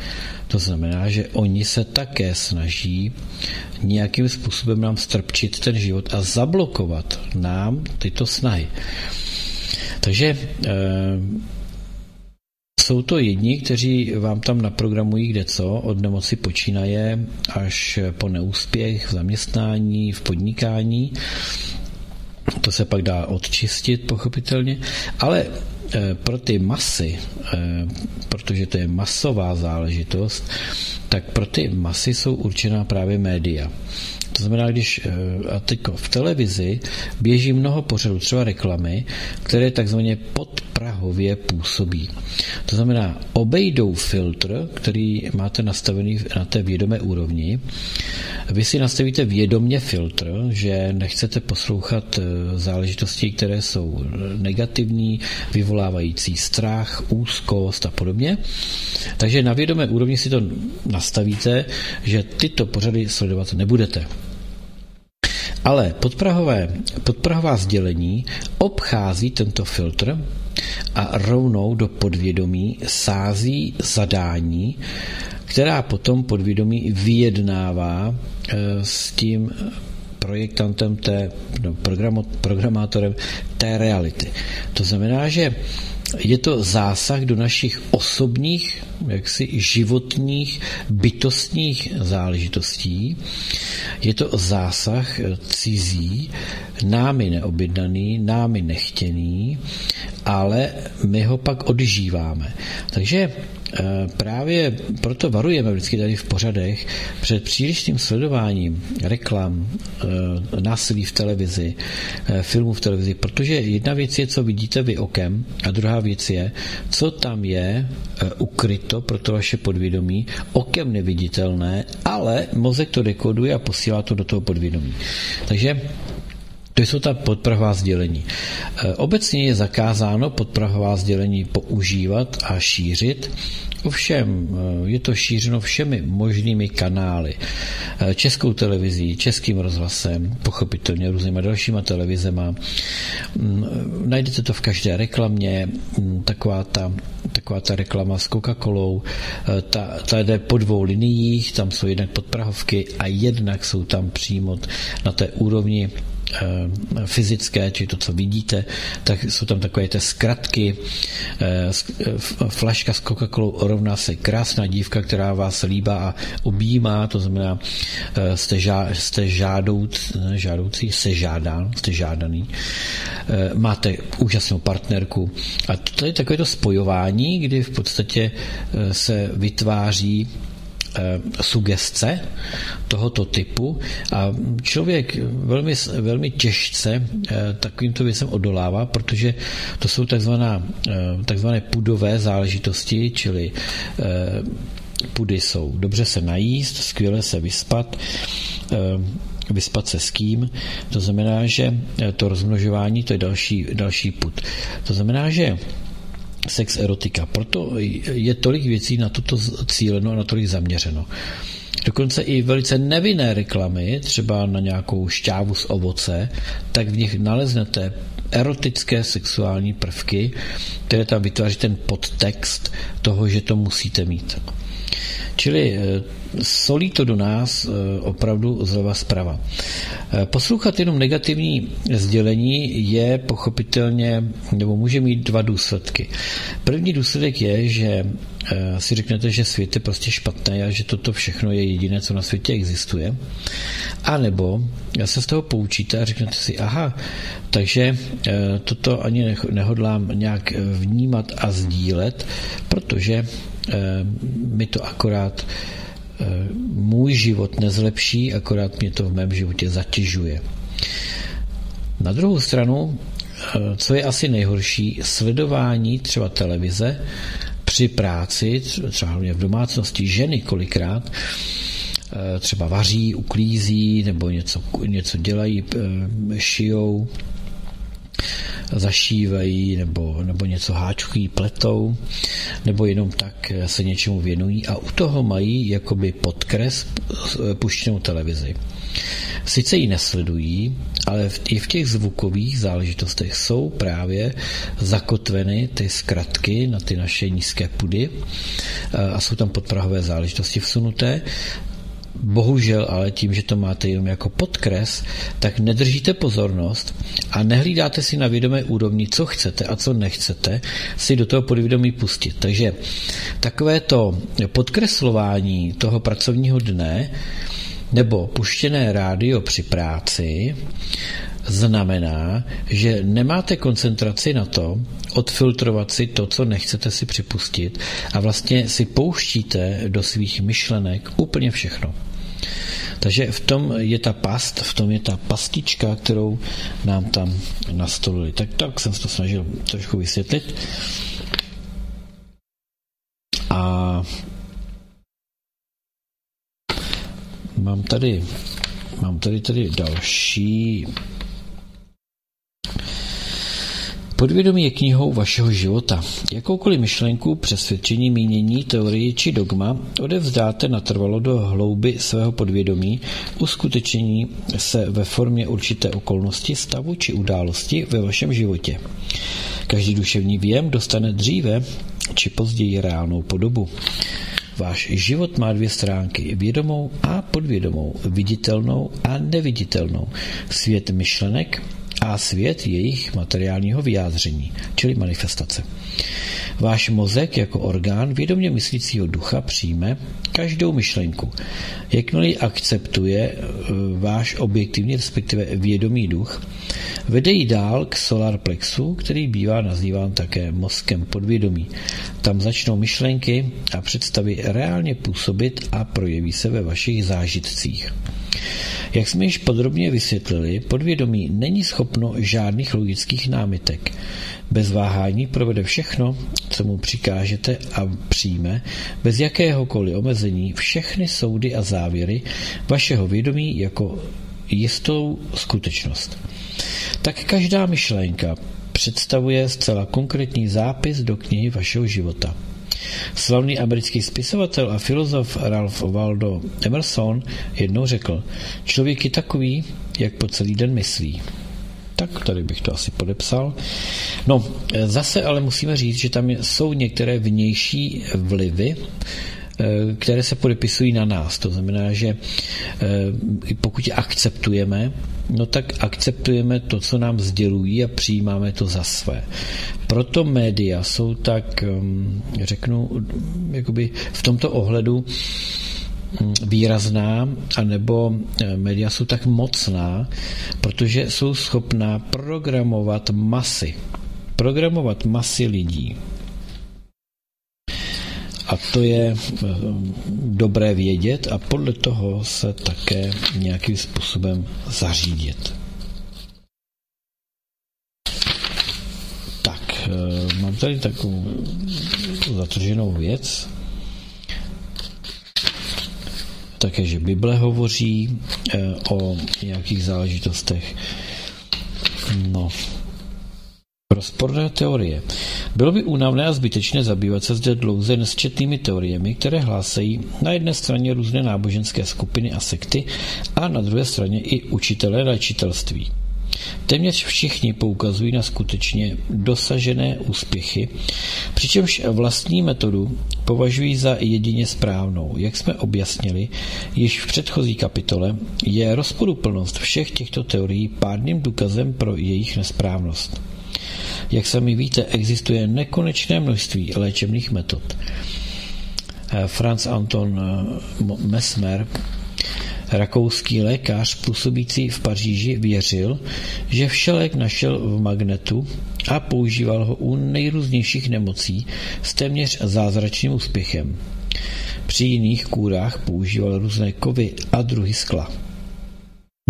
To znamená, že oni se také snaží nějakým způsobem nám strpčit ten život a zablokovat nám tyto snahy. Takže eh, jsou to jedni, kteří vám tam naprogramují kde co, od nemoci počínaje až po neúspěch v zaměstnání, v podnikání. to se pak dá odčistit pochopitelně, ale eh, pro ty masy, eh, protože to je masová záležitost, tak pro ty masy jsou určená právě média. To znamená, když a teď v televizi běží mnoho pořadů, třeba reklamy, které takzvaně podprahově působí. To znamená, obejdou filtr, který máte nastavený na té vědomé úrovni. Vy si nastavíte vědomně filtr, že nechcete poslouchat eh, záležitosti, které jsou negativní, vyvolávající strach, úzkost a podobně. Takže na vědomé úrovni si to nastavíte, že tyto pořady sledovat nebudete. Ale podprahové, podprahová sdělení obchází tento filtr a rovnou do podvědomí sází zadání, která potom podvědomí vyjednává eh, s tím projektantem, té, no, programátorem té reality. To znamená, že je to zásah do našich osobních, jaksi životních, bytostních záležitostí. Je to zásah cizí, námi neobjednaný, námi nechtěný, ale my ho pak odžíváme. Takže právě proto varujeme vždycky tady v pořadech před přílišným sledováním reklam, eh, násilí v televizi, eh, filmů v televizi, protože jedna věc je, co vidíte vy okem a druhá věc je, co tam je ukryto pro to vaše podvědomí, okem neviditelné, ale mozek to dekoduje a posílá to do toho podvědomí. Takže to jsou ta podprahová sdělení. E, obecně je zakázáno podprahová sdělení používat a šířit, Ovšem, e, je to šířeno všemi možnými kanály. E, Českou televizí, českým rozhlasem, pochopitelně různýma dalšíma televizema. Mm, najdete to v každé reklamě, mm, taková ta, taková ta reklama s Coca-Colou, ta, ta jde po dvou liniích, tam jsou jednak podprahovky a jednak jsou tam přímo na té úrovni fyzické, či to, co vidíte, tak jsou tam takové ty zkratky. Eh, eh, flaška s Coca-Colou rovná se krásná dívka, která vás líbá a objímá, to znamená, jste, žá, jste žádouc, žádoucí, jste žádán, jste žádaný. Máte úžasnou partnerku. A to je takové to spojování, kdy v podstatě se vytváří Eh, sugestce tohoto typu a člověk velmi, velmi těžce eh, takovýmto věcem odolává, protože to jsou takzvaná, eh, takzvané pudové záležitosti, čili pudy jsou dobře se najíst, skvěle se vyspat, vyspat se s kým. To znamená, že to rozmnožování to je další, další put. To znamená, že sex erotika. Proto je tolik věcí na toto cíleno a na tolik zaměřeno. Dokonce i velice nevinné reklamy, třeba na nějakou šťávu z ovoce, tak v nich naleznete erotické sexuální prvky, které tam vytváří ten podtext toho, že to musíte mít. Čili eh, solí to do nás eh, opravdu zleva zprava. Eh, poslouchat jenom negativní sdělení je pochopitelně, nebo může mít dva důsledky. První důsledek je, že si řeknete, že svět je prostě špatný a že toto všechno je jediné, co na světě existuje. A nebo se z toho poučíte a řeknete si, aha, takže toto ani nehodlám nějak vnímat a sdílet, protože mi to akorát eh, můj život nezlepší, akorát mě to v mém životě zatěžuje. Na druhou stranu, eh, co je asi nejhorší, sledování třeba televize při práci, třeba hlavně v domácnosti, ženy kolikrát, třeba vaří, uklízí nebo něco, něco dělají, šijou, zašívají nebo, nebo něco háčkují, pletou, nebo jenom tak se něčemu věnují a u toho mají jakoby podkres puštěnou televizi. Sice ji nesledují, ale v, i v těch zvukových záležitostech jsou právě zakotveny ty zkratky na ty naše nízké pudy a jsou tam podprahové záležitosti vsunuté Bohužel ale tím, že to máte jenom jako podkres, tak nedržíte pozornost a nehlídáte si na vědomé úrovni, co chcete a co nechcete si do toho podvědomí pustit. Takže takové to podkreslování toho pracovního dne nebo puštěné rádio při práci znamená, že nemáte koncentraci na to, odfiltrovat si to, co nechcete si připustit a vlastně si pouštíte do svých myšlenek úplně všechno. Takže v tom je ta past, v tom je ta pastička, kterou nám tam nastolili. Tak, tak jsem se to snažil trošku vysvětlit. A mám tady, mám tady tady další Podvědomí je knihou vašeho života. Jakoukoliv myšlenku, přesvědčení, mínění, teorii či dogma odevzdáte natrvalo do hlouby svého podvědomí, uskutečení se ve formě určité okolnosti, stavu či události ve vašem životě. Každý duševní věm dostane dříve či později reálnou podobu. Váš život má dvě stránky, vědomou a podvědomou, viditelnou a neviditelnou. Svět myšlenek a svět jejich materiálního vyjádření, čili manifestace. Váš mozek jako orgán vědomě myslícího ducha přijme každou myšlenku. Jakmile ji akceptuje e, váš objektivní, respektive vědomý duch, vede ji dál k solar plexu, který bývá nazýván také mozkem podvědomí. Tam začnou myšlenky a představy reálně působit a projeví se ve vašich zážitcích. Jak jsme již podrobně vysvětlili, podvědomí není schopno žádných logických námitek. Bez váhání provede všechno, co mu přikážete a přijme, bez jakéhokoliv omezení všechny soudy a závěry vašeho vědomí jako jistou skutečnost. Tak každá myšlenka představuje zcela konkrétní zápis do knihy vašeho života. Slavný americký spisovatel a filozof Ralph Waldo Emerson jednou řekl, člověk je takový, jak po celý den myslí. Tak tady bych to asi podepsal. No, zase ale musíme říct, že tam jsou některé vnější vlivy, eh, které se podepisují na nás. To znamená, že eh, pokud je akceptujeme, no tak akceptujeme to, co nám sdělují a přijímáme to za své. Proto média jsou tak, um, řeknu, jakoby v tomto ohledu výrazná, anebo eh, média jsou tak mocná, protože jsou schopná programovat masy. Programovat masy lidí. A to je eh, dobré vědět a podle toho se také nějakým způsobem zařídit. Tak, eh, mám tady takovou zatrženou věc. Také, že Bible hovoří eh, o nějakých záležitostech. No, Rozporné teorie. Bylo by únavné a zbytečné zabývat se zde dlouze nesčetnými teoriemi, které hlásají na jedné straně různé náboženské skupiny a sekty a na druhé straně i učitelé léčitelství. Téměř všichni poukazují na skutečně dosažené úspěchy, přičemž vlastní metodu považují za jedině správnou. Jak jsme objasnili již v předchozí kapitole, je rozporuplnost všech těchto teorií pádným důkazem pro jejich nesprávnost. Jak sami víte, existuje nekonečné množství léčebných metod. Eh, Franz Anton eh, Mesmer, rakouský lékař působící v Paříži, věřil, že všelek našel v magnetu a používal ho u nejrůznějších nemocí s téměř zázračným úspěchem. Při jiných kůrách používal různé kovy a druhy skla.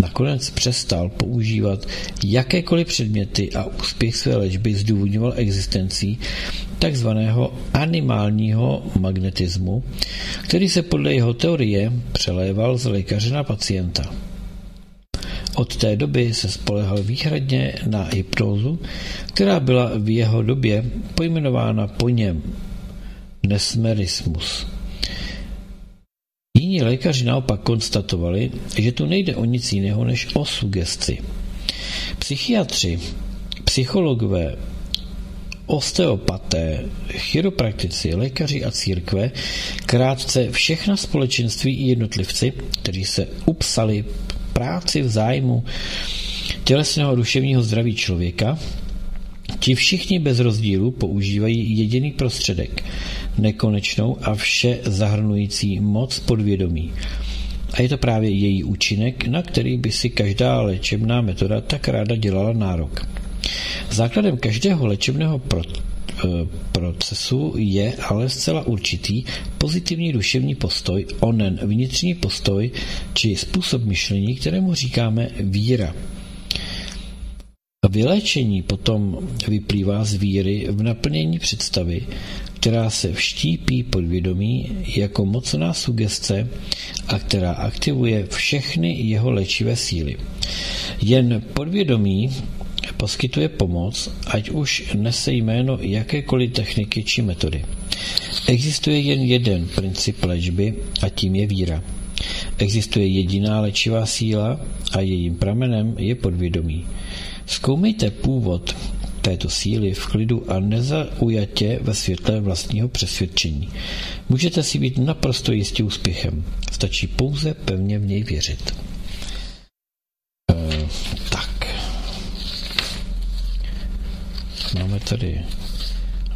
Nakonec přestal používat jakékoliv předměty a úspěch své léčby zdůvodňoval existencí takzvaného animálního magnetismu, který se podle jeho teorie přeléval z lékaře na pacienta. Od té doby se spolehal výhradně na hypnózu, která byla v jeho době pojmenována po něm nesmerismus. Jiní lékaři naopak konstatovali, že tu nejde o nic jiného než o sugesci. Psychiatři, psychologové, osteopaté, chiropraktici, lékaři a církve, krátce všechna společenství i jednotlivci, kteří se upsali práci v zájmu tělesného a duševního zdraví člověka, ti všichni bez rozdílu používají jediný prostředek – nekonečnou a vše zahrnující moc podvědomí. A je to právě její účinek, na který by si každá léčebná metoda tak ráda dělala nárok. Základem každého léčebného pro, e, procesu je ale zcela určitý pozitivní duševní postoj, onen vnitřní postoj či způsob myšlení, kterému říkáme víra. Vyléčení potom vyplývá z víry v naplnění představy, která se vštípí podvědomí jako mocná sugestce a která aktivuje všechny jeho léčivé síly. Jen podvědomí poskytuje pomoc, ať už nese jméno jakékoliv techniky či metody. Existuje jen jeden princip léčby a tím je víra. Existuje jediná léčivá síla a jejím pramenem je podvědomí. Zkoumejte původ této síly v klidu a nezaujatě ve světle vlastního přesvědčení. Můžete si být naprosto jistě úspěchem. Stačí pouze pevně v něj věřit. E, tak. Máme tady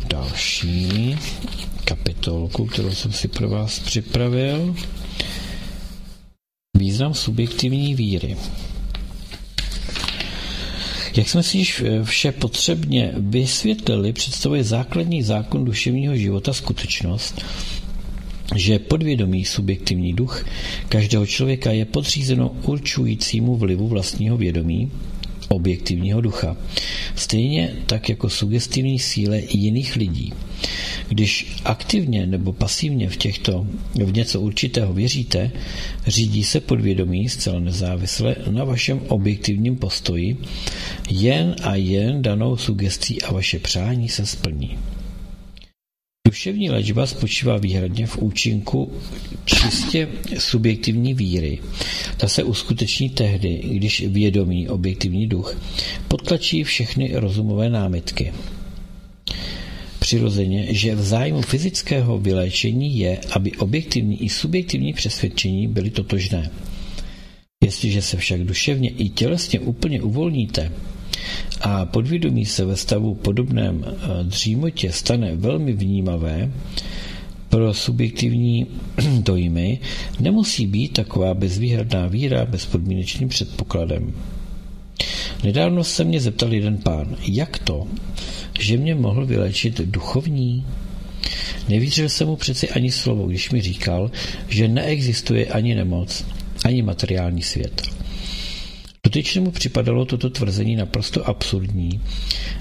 další kapitolku, kterou jsem si pro vás připravil. Význam subjektivní víry. Jak jsme si již eh, vše potřebně vysvětlili, představuje základní zákon duševního života skutečnost, že podvědomý subjektivní duch každého člověka je podřízeno určujícímu vlivu vlastního vědomí, objektivního ducha. Stejně tak jako sugestivní síle jiných lidí. Když aktivně nebo pasivně v těchto v něco určitého věříte, řídí se podvědomí zcela nezávisle na vašem objektivním postoji, jen a jen danou sugestí a vaše přání se splní. Duševní léčba spočívá výhradně v účinku čistě subjektivní víry. Ta se uskuteční tehdy, když vědomý objektivní duch potlačí všechny rozumové námitky. Přirozeně, že v zájmu fyzického vyléčení je, aby objektivní i subjektivní přesvědčení byly totožné. Jestliže se však duševně i tělesně úplně uvolníte, a podvědomí se ve stavu podobném eh, dřímotě stane velmi vnímavé, pro subjektivní dojmy nemusí být taková bezvýhradná víra bezpodmínečným předpokladem. Nedávno se mě zeptal jeden pán, jak to, že mě mohl vylečit duchovní? Nevěřil jsem mu přeci ani slovo, když mi říkal, že neexistuje ani nemoc, ani materiální svět. Dotyčnému připadalo toto tvrzení naprosto absurdní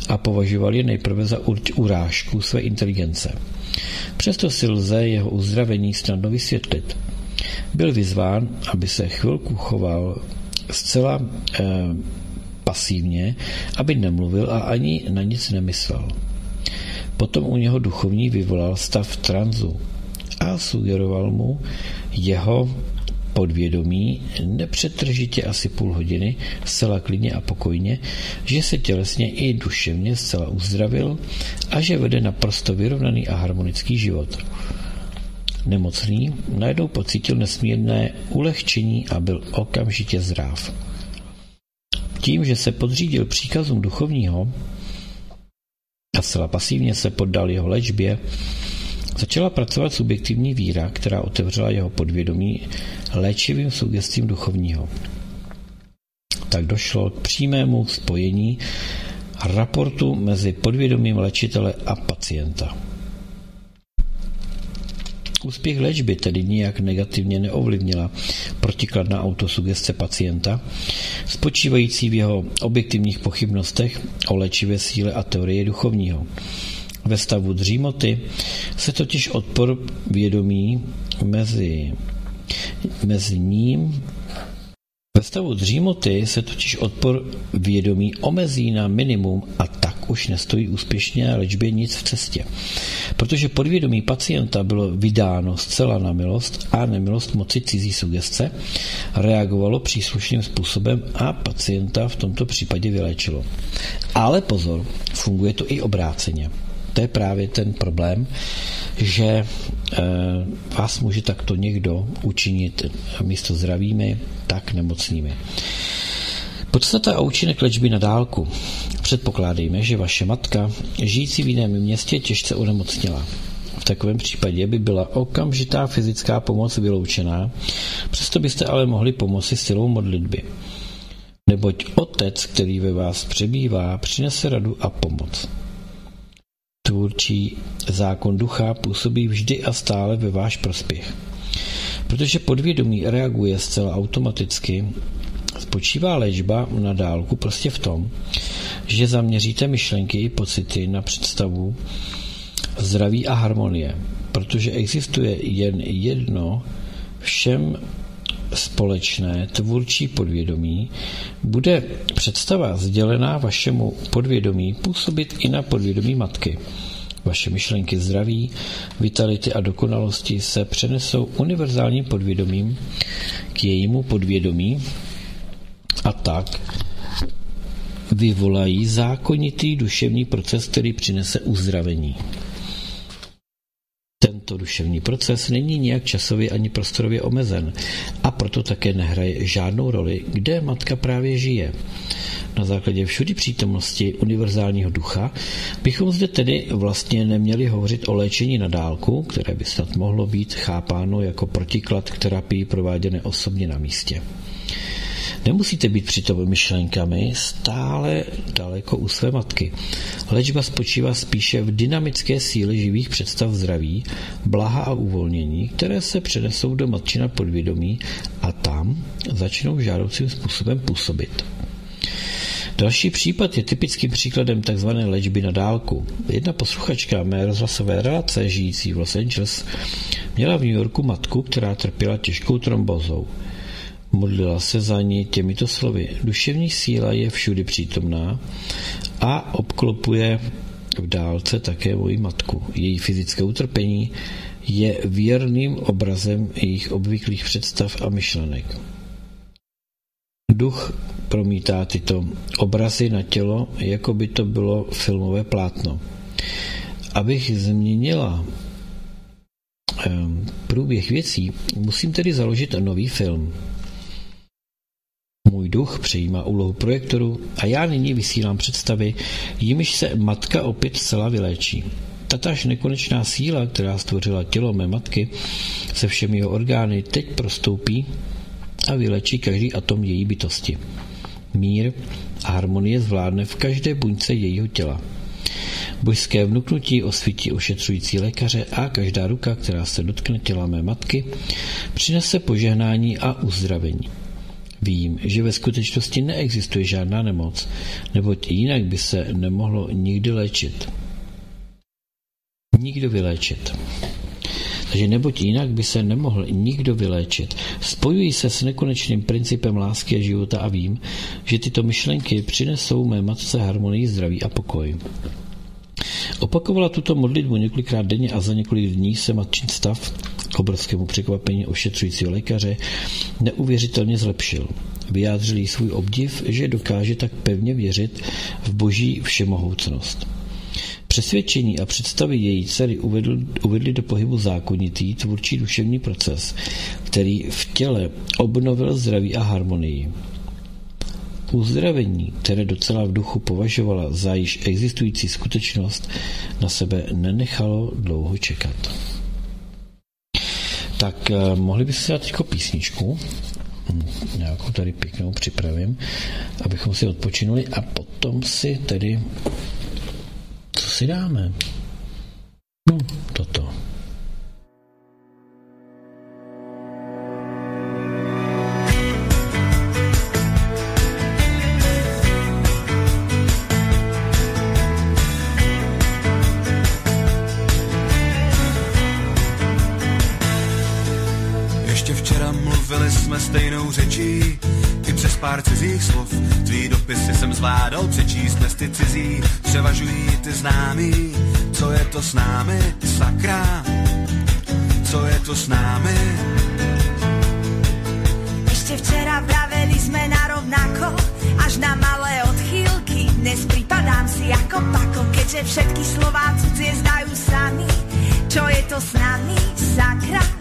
a považoval je nejprve za urážku své inteligence. Přesto si lze jeho uzdravení snadno vysvětlit. Byl vyzván, aby se chvilku choval zcela eh, pasivně, aby nemluvil a ani na nic nemyslel. Potom u něho duchovní vyvolal stav tranzu a sugeroval mu jeho podvědomí nepřetržitě asi půl hodiny, zcela klidně a pokojně, že se tělesně i duševně zcela uzdravil a že vede naprosto vyrovnaný a harmonický život. Nemocný najednou pocítil nesmírné ulehčení a byl okamžitě zdrav. Tím, že se podřídil příkazům duchovního a zcela pasivně se poddal jeho léčbě, Začala pracovat subjektivní víra, která otevřela jeho podvědomí léčivým sugestím duchovního. Tak došlo k přímému spojení raportu mezi podvědomím léčitele a pacienta. Úspěch léčby tedy nijak negativně neovlivnila protikladná autosugestce pacienta, spočívající v jeho objektivních pochybnostech o léčivé síle a teorie duchovního. Ve stavu dřímoty se totiž odpor vědomí mezi, mezi ním ve stavu dřímoty se totiž odpor vědomí omezí na minimum a tak už nestojí úspěšně léčbě nic v cestě. Protože podvědomí pacienta bylo vydáno zcela na milost a nemilost moci cizí sugestce, reagovalo příslušným způsobem a pacienta v tomto případě vyléčilo. Ale pozor, funguje to i obráceně to je právě ten problém, že e, vás může takto někdo učinit místo zdravými, tak nemocnými. Podstata a účinek léčby na dálku. Předpokládejme, že vaše matka, žijící v jiném městě, těžce onemocněla. V takovém případě by byla okamžitá fyzická pomoc vyloučená, přesto byste ale mohli pomoci silou modlitby. Neboť Otec, který ve vás přebývá, přinese radu a pomoc. Tvůrčí zákon ducha působí vždy a stále ve váš prospěch. Protože podvědomí reaguje zcela automaticky, spočívá léčba na dálku prostě v tom, že zaměříte myšlenky i pocity na představu zdraví a harmonie, protože existuje jen jedno všem společné tvůrčí podvědomí, bude představa sdělená vašemu podvědomí působit i na podvědomí matky. Vaše myšlenky zdraví, vitality a dokonalosti se přenesou univerzálním podvědomím k jejímu podvědomí a tak vyvolají zákonitý duševní proces, který přinese uzdravení. Tento duševní proces není nijak časově ani prostorově omezen a proto také nehraje žádnou roli, kde matka právě žije. Na základě všudy přítomnosti univerzálního ducha bychom zde tedy vlastně neměli hovořit o léčení na dálku, které by snad mohlo být chápáno jako protiklad k terapii prováděné osobně na místě. Nemusíte být přitom myšlenkami stále daleko u své matky. Léčba spočívá spíše v dynamické síle živých představ zdraví, blaha a uvolnění, které se přenesou do matčina podvědomí a tam začnou žádoucím způsobem působit. Další případ je typickým příkladem tzv. léčby na dálku. Jedna posluchačka mé rozhlasové relace žijící v Los Angeles měla v New Yorku matku, která trpěla těžkou trombozou. Modlila se za ní těmito slovy. Duševní síla je všudy přítomná a obklopuje v dálce také moji matku. Její fyzické utrpení je věrným obrazem jejich obvyklých představ a myšlenek. Duch promítá tyto obrazy na tělo, jako by to bylo filmové plátno. Abych změnila ehm, průběh věcí, musím tedy založit nový film. Můj duch přejímá úlohu projektoru a já nyní vysílám představy, jimiž se matka opět zcela vyléčí. Tatáž nekonečná síla, která stvořila tělo mé matky se všemi jeho orgány, teď prostoupí a vylečí každý atom její bytosti. Mír a harmonie zvládne v každé buňce jejího těla. Božské vnuknutí osvítí ošetřující lékaře a každá ruka, která se dotkne těla mé matky, přinese požehnání a uzdravení. Vím, že ve skutečnosti neexistuje žádná nemoc, neboť jinak by se nemohlo nikdy léčit. Nikdo vyléčit. Takže neboť jinak by se nemohl nikdo vyléčit. Spojuji se s nekonečným principem lásky a života a vím, že tyto myšlenky přinesou mé matce harmonii, zdraví a pokoj. Opakovala tuto modlitbu několikrát denně a za několik dní se matčin stav obrovskému překvapení ošetřujícího lékaře neuvěřitelně zlepšil. Vyjádřil jí svůj obdiv, že dokáže tak pevně věřit v boží všemohoucnost. Přesvědčení a představy její dcery uvedl, uvedly do pohybu zákonitý tvůrčí duševní proces, který v těle obnovil zdraví a harmonii. Uzdravení, které docela v duchu považovala za již existující skutečnost, na sebe nenechalo dlouho čekat. Tak eh, mohli byste si dát teď písničku, hm, nějakou tady pěknou připravím, abychom si odpočinuli a potom si tedy, co si dáme? No, toto. Zvládal přečíst bez ty cizí, převažují ty známý. Co je to s námi, sakra? Co je to s námi? Ešte včera vraveli sme na rovnako, až na malé odchýlky. Dnes pripadám si ako pako, keďže všetky slová cudzie zdajú sami. Čo je to s nami, sakra?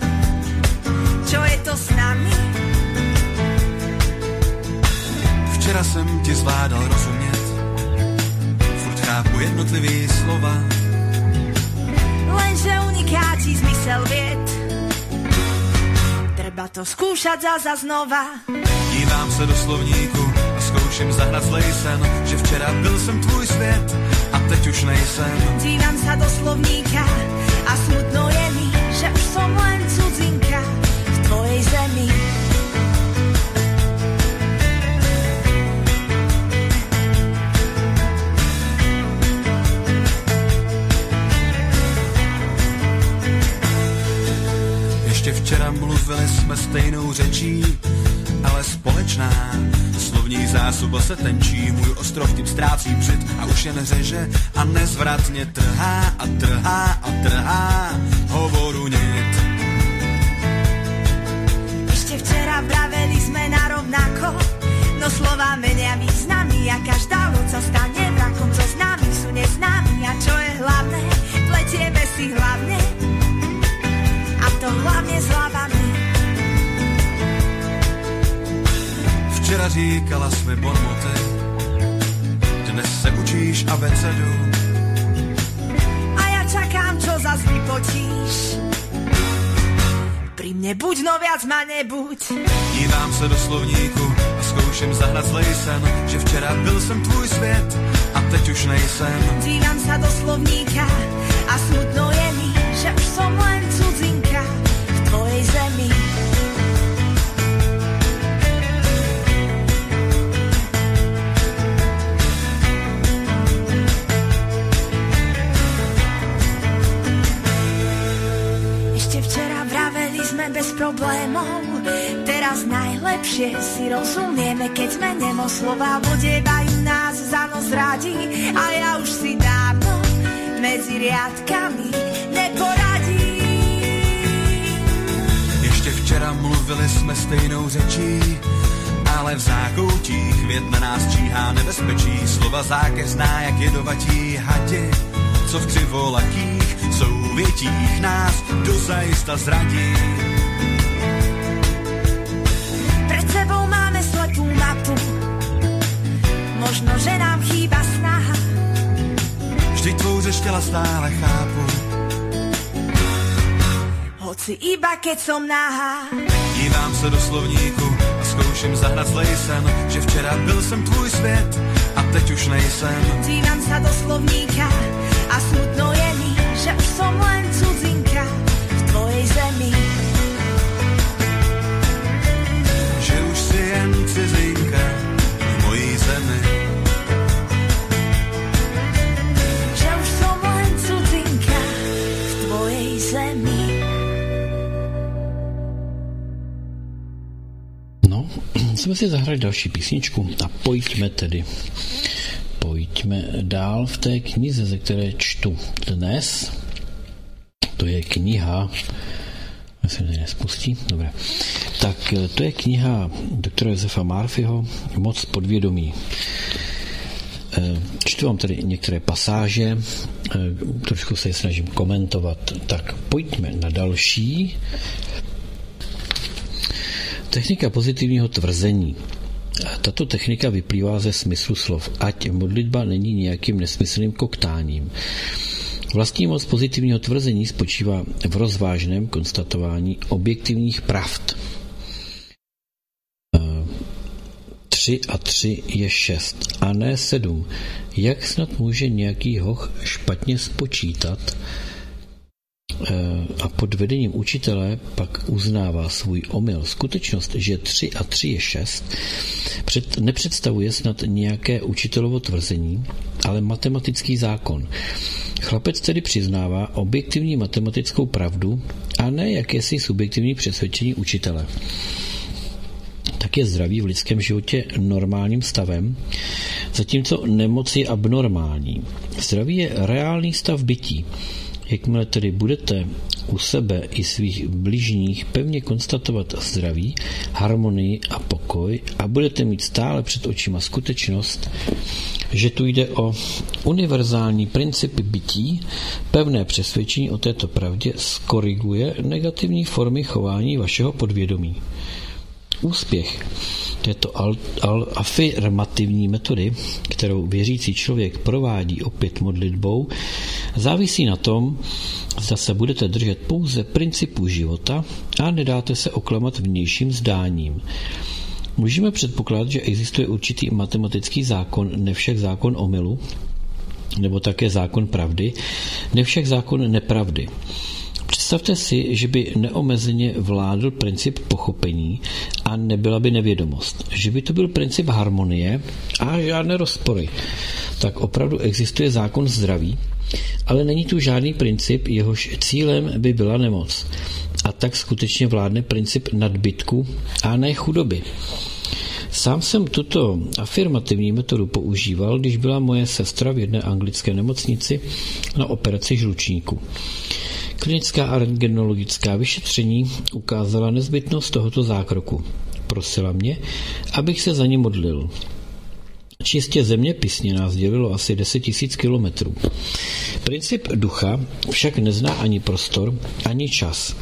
Jsem ti zvládal rozumět, furt chápu jednotlivý slova. lenže unikáti zmysel vied. Treba to skúšať za znova. Dívám se do slovníku a zkouším zahrát zlej sen, že včera byl jsem tvůj svět a teď už nejsem. Dívam sa do slovníka a smutno je mi, že už som len cudzinka v tvojej zemi. Ještě včera mluvili jsme stejnou řečí, ale společná. Slovní zásoba se tenčí, můj ostrov tím ztrácí břit a už jen řeže a nezvratně trhá a trhá a trhá hovoru nit. Ešte včera vraveli sme na rovnako, no slova menia významy a každá loď sa stane vrakom zo známy sú neznámi a čo je hlavné, pletieme si hlavne a to hlavne s hlavami. Včera říkala jsme bonmoty, dnes se učíš abecedu. A ja čakám, čo zas vypotíš. Pri mne buď, no viac ma nebuď. Dívám se do slovníku a zkouším zahrát zlej sen, že včera byl jsem tvůj svět a teď už nejsem. Dívam sa do slovníka a smutno je mi, že už som len cudzinka problémov, teraz najlepšie si rozumieme, keď sme nemo slova vodievajú nás za nos radi a ja už si dávno medzi riadkami neporadím. Ještě včera mluvili jsme stejnou řečí, ale v zákoutích věd na nás číhá nebezpečí. Slova zákeřná, jak jedovatí hadi, co v křivolatích souvětích nás dozajista zradí. Možno, že nám chýba snaha. Vždyť tvou řeč těla stále chápu, Hoci iba keď som nahá, dívám se do slovníku a zkouším zahrát zlej sen, že včera byl jsem tvůj svět a teď už nejsem. dívam sa do slovníka a smutno je mi, že už som len cudzinka v tvojej zemi. Že už si jen cizinka jsme si zahrali další písničku a pojďme tedy. Pojďme dál v té knize, ze které čtu dnes. To je kniha, se tady nespustí, dobré. Tak eh, to je kniha doktora Josefa Marfiho Moc podvědomí. Eh, Čtu vám tady některé pasáže, eh, trošku se je snažím komentovat. Tak pojďme na další. Technika pozitivního tvrzení. Tato technika vyplývá ze smyslu slov, ať modlitba není nějakým nesmyslným koktáním. Vlastní moc pozitivního tvrzení spočívá v rozvážném konstatování objektivních pravd. 3 a 3 je 6 a ne 7. Jak snad může nějaký hoch špatně spočítat eh, a pod vedením učitele pak uznává svůj omyl. Skutečnost, že 3 a 3 je 6, před, nepředstavuje snad nějaké učitelovo tvrzení, ale matematický zákon. Chlapec tedy přiznává objektivní matematickou pravdu a ne jakési subjektivní přesvědčení učitele tak je zdraví v lidském životě normálním stavem, zatímco nemoc je abnormální. Zdraví je reálný stav bytí. Jakmile tedy budete u sebe i svých bližních pevně konstatovat zdraví, harmonii a pokoj a budete mít stále před očima skutečnost, že tu jde o univerzální principy bytí, pevné přesvědčení o této pravdě skoriguje negativní formy chování vašeho podvědomí. Úspěch této al- al- afirmativní metody, kterou věřící člověk provádí opět modlitbou, Závisí na tom, zda se budete držet pouze principů života a nedáte se oklamat vnějším zdáním. Můžeme předpokládat, že existuje určitý matematický zákon, ne však zákon omylu, nebo také zákon pravdy, ne však zákon nepravdy. Představte si, že by neomezeně vládl princip pochopení a nebyla by nevědomost. Že by to byl princip harmonie a žádné rozpory. Tak opravdu existuje zákon zdraví, ale není tu žádný princip, jehož cílem by byla nemoc. A tak skutečně vládne princip nadbytku a ne chudoby. Sám jsem tuto afirmativní metodu používal, když byla moje sestra v jedné anglické nemocnici na operaci žlučníku. Klinická a rentgenologická vyšetření ukázala nezbytnost tohoto zákroku. Prosila mě, abych se za ní modlil. Čistě zeměpisně nás dělilo asi 10 tisíc kilometrů. Princip ducha však nezná ani prostor, ani čas.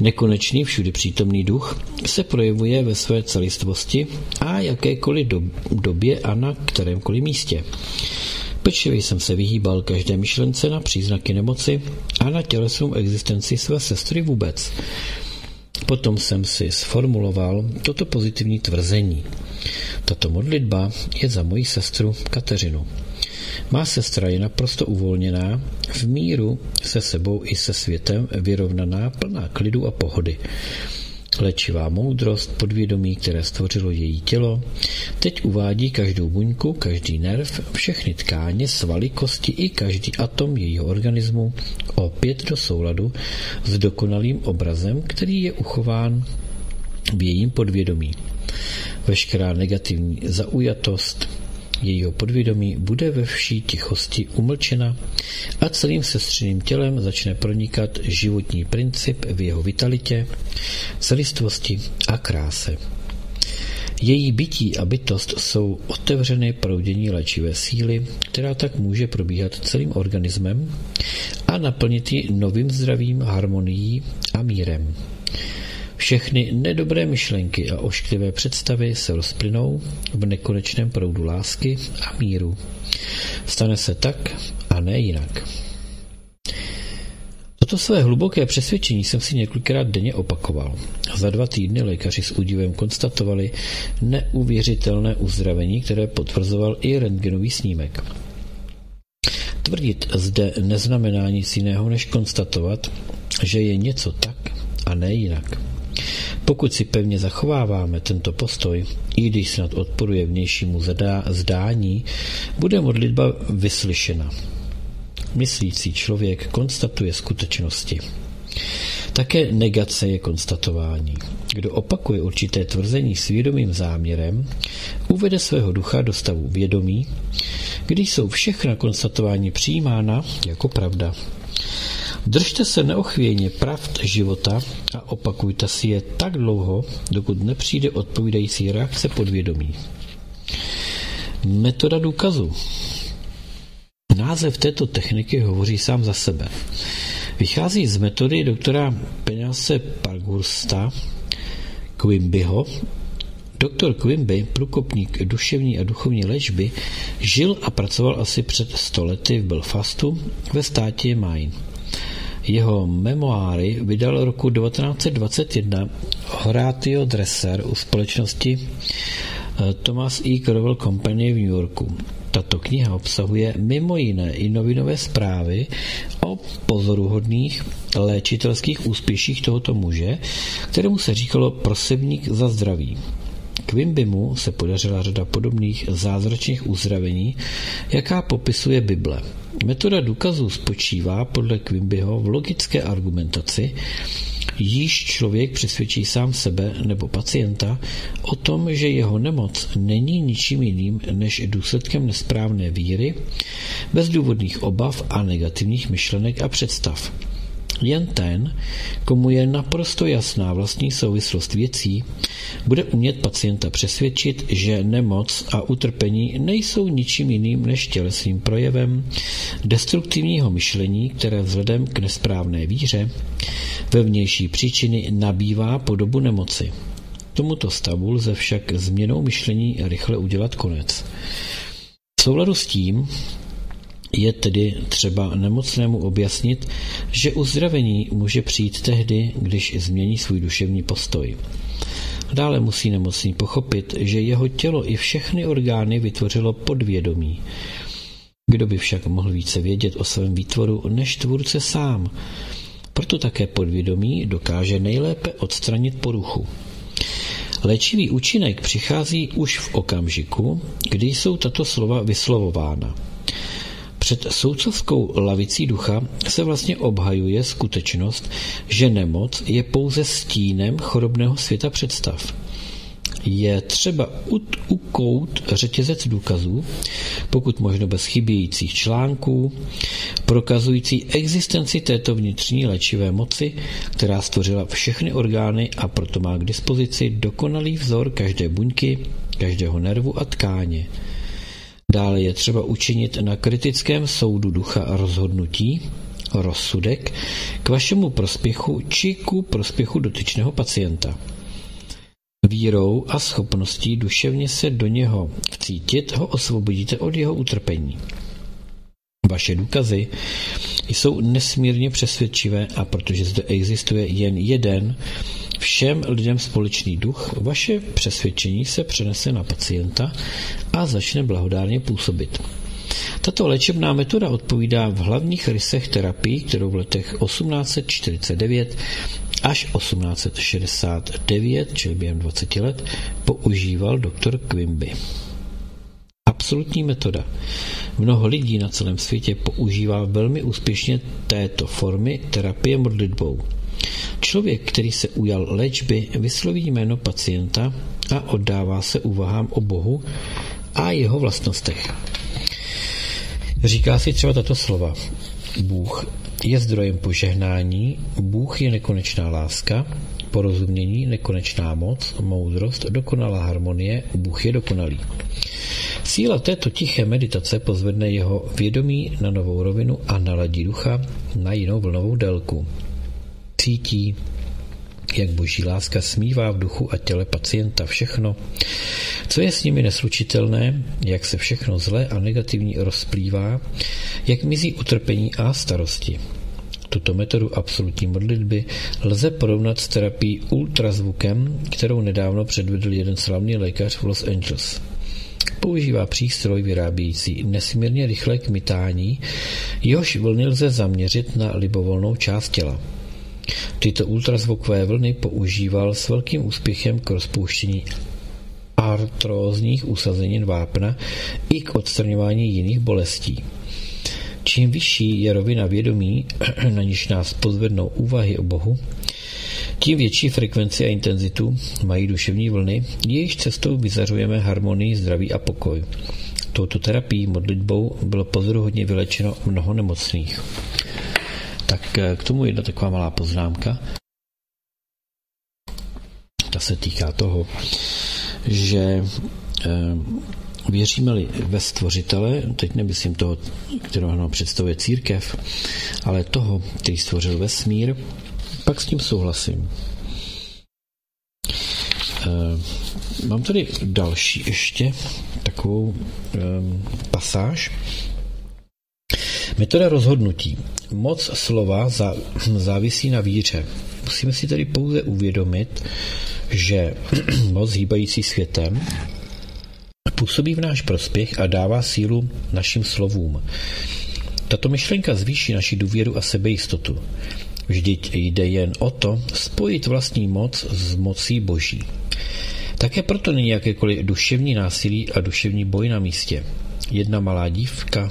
Nekonečný všudy přítomný duch se projevuje ve své celistvosti a jakékoliv době a na kterémkoliv místě. Pečlivě jsem se vyhýbal každé myšlence na příznaky nemoci a na tělesnou existenci své sestry vůbec. Potom jsem si sformuloval toto pozitivní tvrzení. Tato modlitba je za moji sestru Kateřinu. Má sestra je naprosto uvolněná, v míru se sebou i se světem vyrovnaná, plná klidu a pohody. Léčivá moudrost, podvědomí, které stvořilo její tělo, teď uvádí každou buňku, každý nerv, všechny tkáně, svaly, kosti i každý atom jejího organismu opět do souladu s dokonalým obrazem, který je uchován v jejím podvědomí. Veškerá negativní zaujatost, jejího podvědomí bude ve vší tichosti umlčena a celým sestřeným tělem začne pronikat životní princip v jeho vitalitě, celistvosti a kráse. Její bytí a bytost jsou otevřeny proudění léčivé síly, která tak může probíhat celým organismem a naplnit ji novým zdravím, harmonií a mírem. Všechny nedobré myšlenky a ošklivé představy se rozplynou v nekonečném proudu lásky a míru. Stane se tak a ne jinak. Toto své hluboké přesvědčení jsem si několikrát denně opakoval. Za dva týdny lékaři s údivem konstatovali neuvěřitelné uzdravení, které potvrzoval i rentgenový snímek. Tvrdit zde neznamená nic jiného, než konstatovat, že je něco tak a ne jinak. Pokud si pevně zachováváme tento postoj, i když snad odporuje vnějšímu zdání, bude modlitba vyslyšena. Myslící člověk konstatuje skutečnosti. Také negace je konstatování. Kdo opakuje určité tvrzení s vědomým záměrem, uvede svého ducha do stavu vědomí, když jsou všechna konstatování přijímána jako pravda. Držte se neochvějně pravd života a opakujte si je tak dlouho, dokud nepřijde odpovídající reakce podvědomí. Metoda důkazu. Název této techniky hovoří sám za sebe. Vychází z metody doktora Penase Pargursta Quimbyho. Doktor Quimby, průkopník duševní a duchovní léčby, žil a pracoval asi před stolety v Belfastu ve státě Maine. Jeho memoáry vydal roku 1921 Horatio Dresser u společnosti eh, Thomas E. Crowell Company v New Yorku. Tato kniha obsahuje mimo jiné i novinové zprávy o pozoruhodných léčitelských úspěších tohoto muže, kterému se říkalo prosebník za zdraví. Quimbymu se podařila řada podobných zázračných uzdravení, jaká popisuje Bible. Metoda důkazů spočívá podle Quimbyho v logické argumentaci, již člověk přesvědčí sám sebe nebo pacienta o tom, že jeho nemoc není ničím jiným než důsledkem nesprávné víry, bezdůvodných obav a negativních myšlenek a představ. Jen ten, komu je naprosto jasná vlastní souvislost věcí, bude umět pacienta přesvědčit, že nemoc a utrpení nejsou ničím jiným než tělesným projevem destruktivního myšlení, které vzhledem k nesprávné víře ve vnější příčiny nabývá podobu nemoci. Tomuto stavu lze však změnou myšlení rychle udělat konec. V souladu s tím Je tedy třeba nemocnému objasnit, že uzdravení může přijít tehdy, když změní svůj duševní postoj. Dále musí nemocný pochopit, že jeho tělo i všechny orgány vytvořilo podvědomí. Kdo by však mohl více vědět o svém výtvoru než tvůrce sám? Proto také podvědomí dokáže nejlépe odstranit poruchu. Léčivý účinek přichází už v okamžiku, kdy jsou tato slova vyslovována. Před soucovskou lavicí ducha se vlastně obhajuje skutečnost, že nemoc je pouze stínem chorobného světa představ. Je třeba ukout řetězec důkazů, pokud možno bez chybějících článků, prokazující existenci této vnitřní léčivé moci, která stvořila všechny orgány a proto má k dispozici dokonalý vzor každé buňky, každého nervu a tkáně. Dále je třeba učinit na kritickém soudu ducha rozhodnutí, rozsudek, k vašemu prospěchu či ku prospěchu dotyčného pacienta. Vírou a schopností duševně se do něho vcítit ho osvobodíte od jeho utrpení. Vaše důkazy jsou nesmírně přesvědčivé a protože zde existuje jen jeden všem lidem společný duch, vaše přesvědčení se přenese na pacienta a začne blahodárně působit. Tato léčebná metoda odpovídá v hlavních rysech terapii, kterou v letech 1849 až 1869, čili během 20 let, používal doktor Quimby. Absolutní metoda. Mnoho lidí na celém světě používá velmi úspěšně této formy terapie modlitbou. Člověk, který se ujal léčby, vysloví jméno pacienta a oddává se úvahám o Bohu a jeho vlastnostech. Říká si třeba tato slova. Bůh je zdrojem požehnání, Bůh je nekonečná láska, porozumění, nekonečná moc, moudrost, dokonalá harmonie, Bůh je dokonalý. Síla této tiché meditace pozvedne jeho vědomí na novou rovinu a naladí ducha na jinou vlnovou délku. Cítí, jak boží láska smívá v duchu a těle pacienta všechno, co je s nimi neslučitelné, jak se všechno zlé a negativní rozplývá, jak mizí utrpení a starosti. Tuto metodu absolutní modlitby lze porovnat s terapií ultrazvukem, kterou nedávno předvedl jeden slavný lékař v Los Angeles. Používá přístroj vyrábějící nesmírně rychlé kmitání, jehož vlny lze zaměřit na libovolnou část těla. Tyto ultrazvukové vlny používal s velkým úspěchem k rozpouštění artrózních usazenin vápna i k odstraňování jiných bolestí. Čím vyšší je rovina vědomí, na níž nás pozvednou úvahy o Bohu, tím větší frekvenci a intenzitu mají duševní vlny, jejichž cestou vyzařujeme harmonii, zdraví a pokoj. Touto terapií modlitbou bylo pozoruhodně vylečeno mnoho nemocných. Tak eh, k tomu jedna taková malá poznámka. Ta se týká toho, že eh, věříme-li ve stvořitele, teď nemyslím toho, kterého nám představuje církev, ale toho, který stvořil vesmír, pak s tím souhlasím. Eh, mám tady další ještě takovou pasáž. Metoda rozhodnutí. Moc slova závisí na víře. Musíme si tedy pouze uvědomit, že moc hýbající světem působí v náš prospěch a dává sílu našim slovům. Tato myšlenka zvýší naši důvěru a sebejistotu. Vždyť jde jen o to spojit vlastní moc s mocí boží. Také proto není jakékoliv duševní násilí a duševní boj na místě. Jedna malá dívka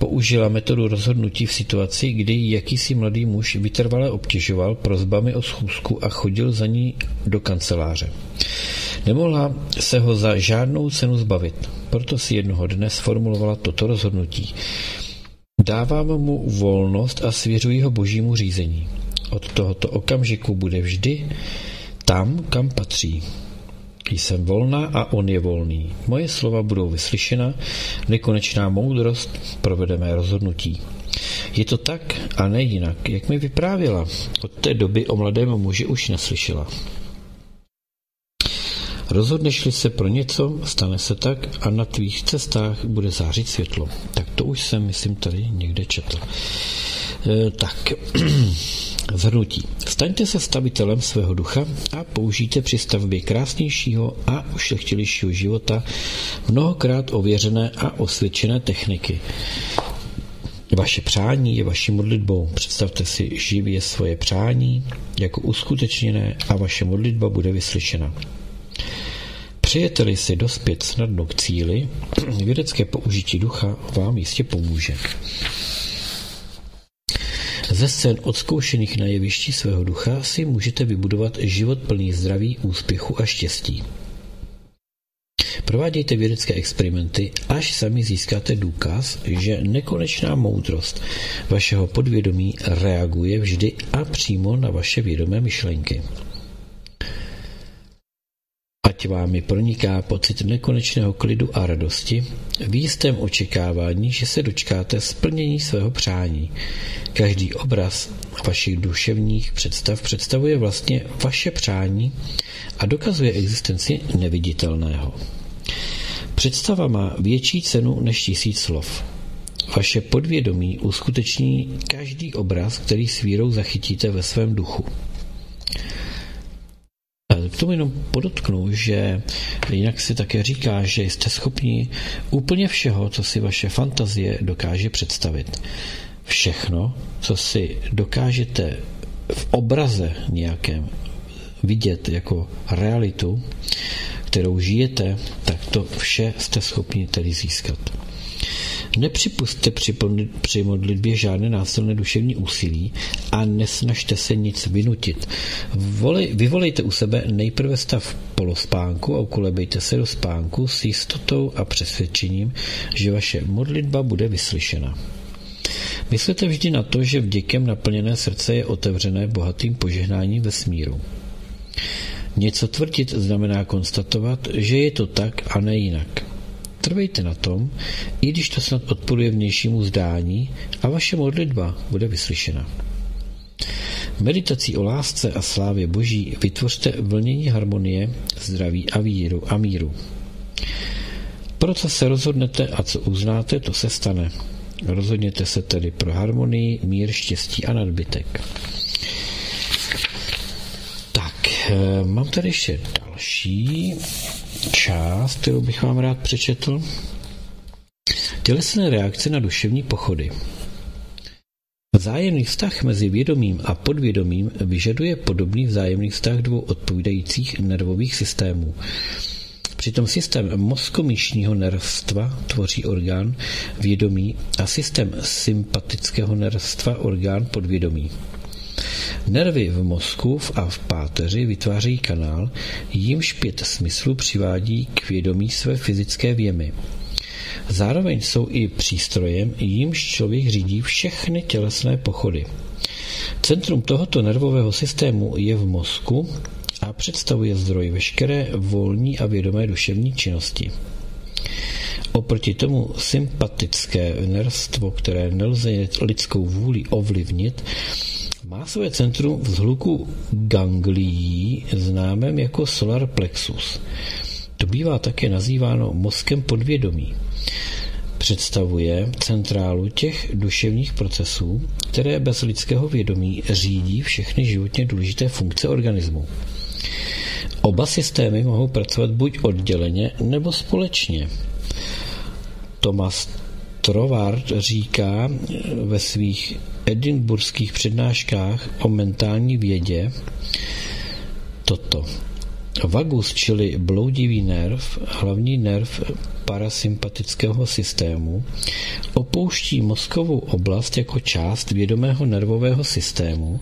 použila metodu rozhodnutí v situaci, kdy jakýsi mladý muž vytrvale obtěžoval prozbami o schůzku a chodil za ní do kanceláře. Nemohla se ho za žádnou cenu zbavit, proto si jednoho dne sformulovala toto rozhodnutí. Dávám mu volnost a svěřuji ho božímu řízení. Od tohoto okamžiku bude vždy tam, kam patří. Jsem volná a on je volný. Moje slova budou vyslyšena, nekonečná moudrost provede mé rozhodnutí. Je to tak a ne jinak, jak mi vyprávěla. Od té doby o mladém muži už neslyšela. Rozhodneš-li se pro něco, stane se tak a na tvých cestách bude zářit světlo. Tak to už jsem, myslím, tady někde četl. E, tak, zhrnutí. Staňte se stavitelem svého ducha a použijte při stavbě krásnějšího a ušlechtilějšího života mnohokrát ověřené a osvědčené techniky. Vaše přání je vaší modlitbou. Představte si živě svoje přání jako uskutečněné a vaše modlitba bude vyslyšena. Přejete-li si dospět snadno k cíli, vědecké použití ducha vám jistě pomůže. Ze scén odzkoušených na jevišti svého ducha si můžete vybudovat život plný zdraví, úspěchu a štěstí. Provádějte vědecké experimenty, až sami získáte důkaz, že nekonečná moudrost vašeho podvědomí reaguje vždy a přímo na vaše vědomé myšlenky. Ať vámi proniká pocit nekonečného klidu a radosti, v jistém očekávání, že se dočkáte splnění svého přání. Každý obraz vašich duševních představ představuje vlastně vaše přání a dokazuje existenci neviditelného. Představa má větší cenu než tisíc slov. Vaše podvědomí uskuteční každý obraz, který s vírou zachytíte ve svém duchu. K tomu jenom podotknu, že jinak si také říká, že jste schopni úplně všeho, co si vaše fantazie dokáže představit. Všechno, co si dokážete v obraze nějakém vidět jako realitu, kterou žijete, tak to vše jste schopni tedy získat. Nepřipustte při, při modlitbě žádné násilné duševní úsilí a nesnažte se nic vynutit. Volej, vyvolejte u sebe nejprve stav polospánku a ukolebejte se do spánku s jistotou a přesvědčením, že vaše modlitba bude vyslyšena. Myslete vždy na to, že vděkem naplněné srdce je otevřené bohatým požehnáním ve smíru. Něco tvrdit znamená konstatovat, že je to tak a ne jinak. Trvejte na tom, i když to snad odporuje vnějšímu zdání a vaše modlitba bude vyslyšena. Meditací o lásce a slávě Boží vytvořte vlnění harmonie, zdraví a víru a míru. Pro co se rozhodnete a co uznáte, to se stane. Rozhodněte se tedy pro harmonii, mír, štěstí a nadbytek. Eh, mám tady ještě další část, kterou bych vám rád přečetl. Tělesné reakce na duševní pochody. Vzájemný vztah mezi vědomím a podvědomím vyžaduje podobný vzájemný vztah dvou odpovídajících nervových systémů. Přitom systém mozkomíšního nervstva tvoří orgán vědomí a systém sympatického nervstva orgán podvědomí. Nervy v mozku a v páteři vytvářejí kanál, jímž pět smyslů přivádí k vědomí své fyzické věmy. Zároveň jsou i přístrojem, jímž člověk řídí všechny tělesné pochody. Centrum tohoto nervového systému je v mozku a představuje zdroj veškeré volní a vědomé duševní činnosti. Oproti tomu sympatické nerstvo, které nelze lidskou vůli ovlivnit, své centrum v zhluku ganglií, známém jako solar plexus. To bývá také nazýváno mozkem podvědomí. Představuje centrálu těch duševních procesů, které bez lidského vědomí řídí všechny životně důležité funkce organismu. Oba systémy mohou pracovat buď odděleně nebo společně. Thomas Trovard říká ve svých edinburských přednáškách o mentální vědě toto. Vagus, čili bloudivý nerv, hlavní nerv parasympatického systému, opouští mozkovou oblast jako část vědomého nervového systému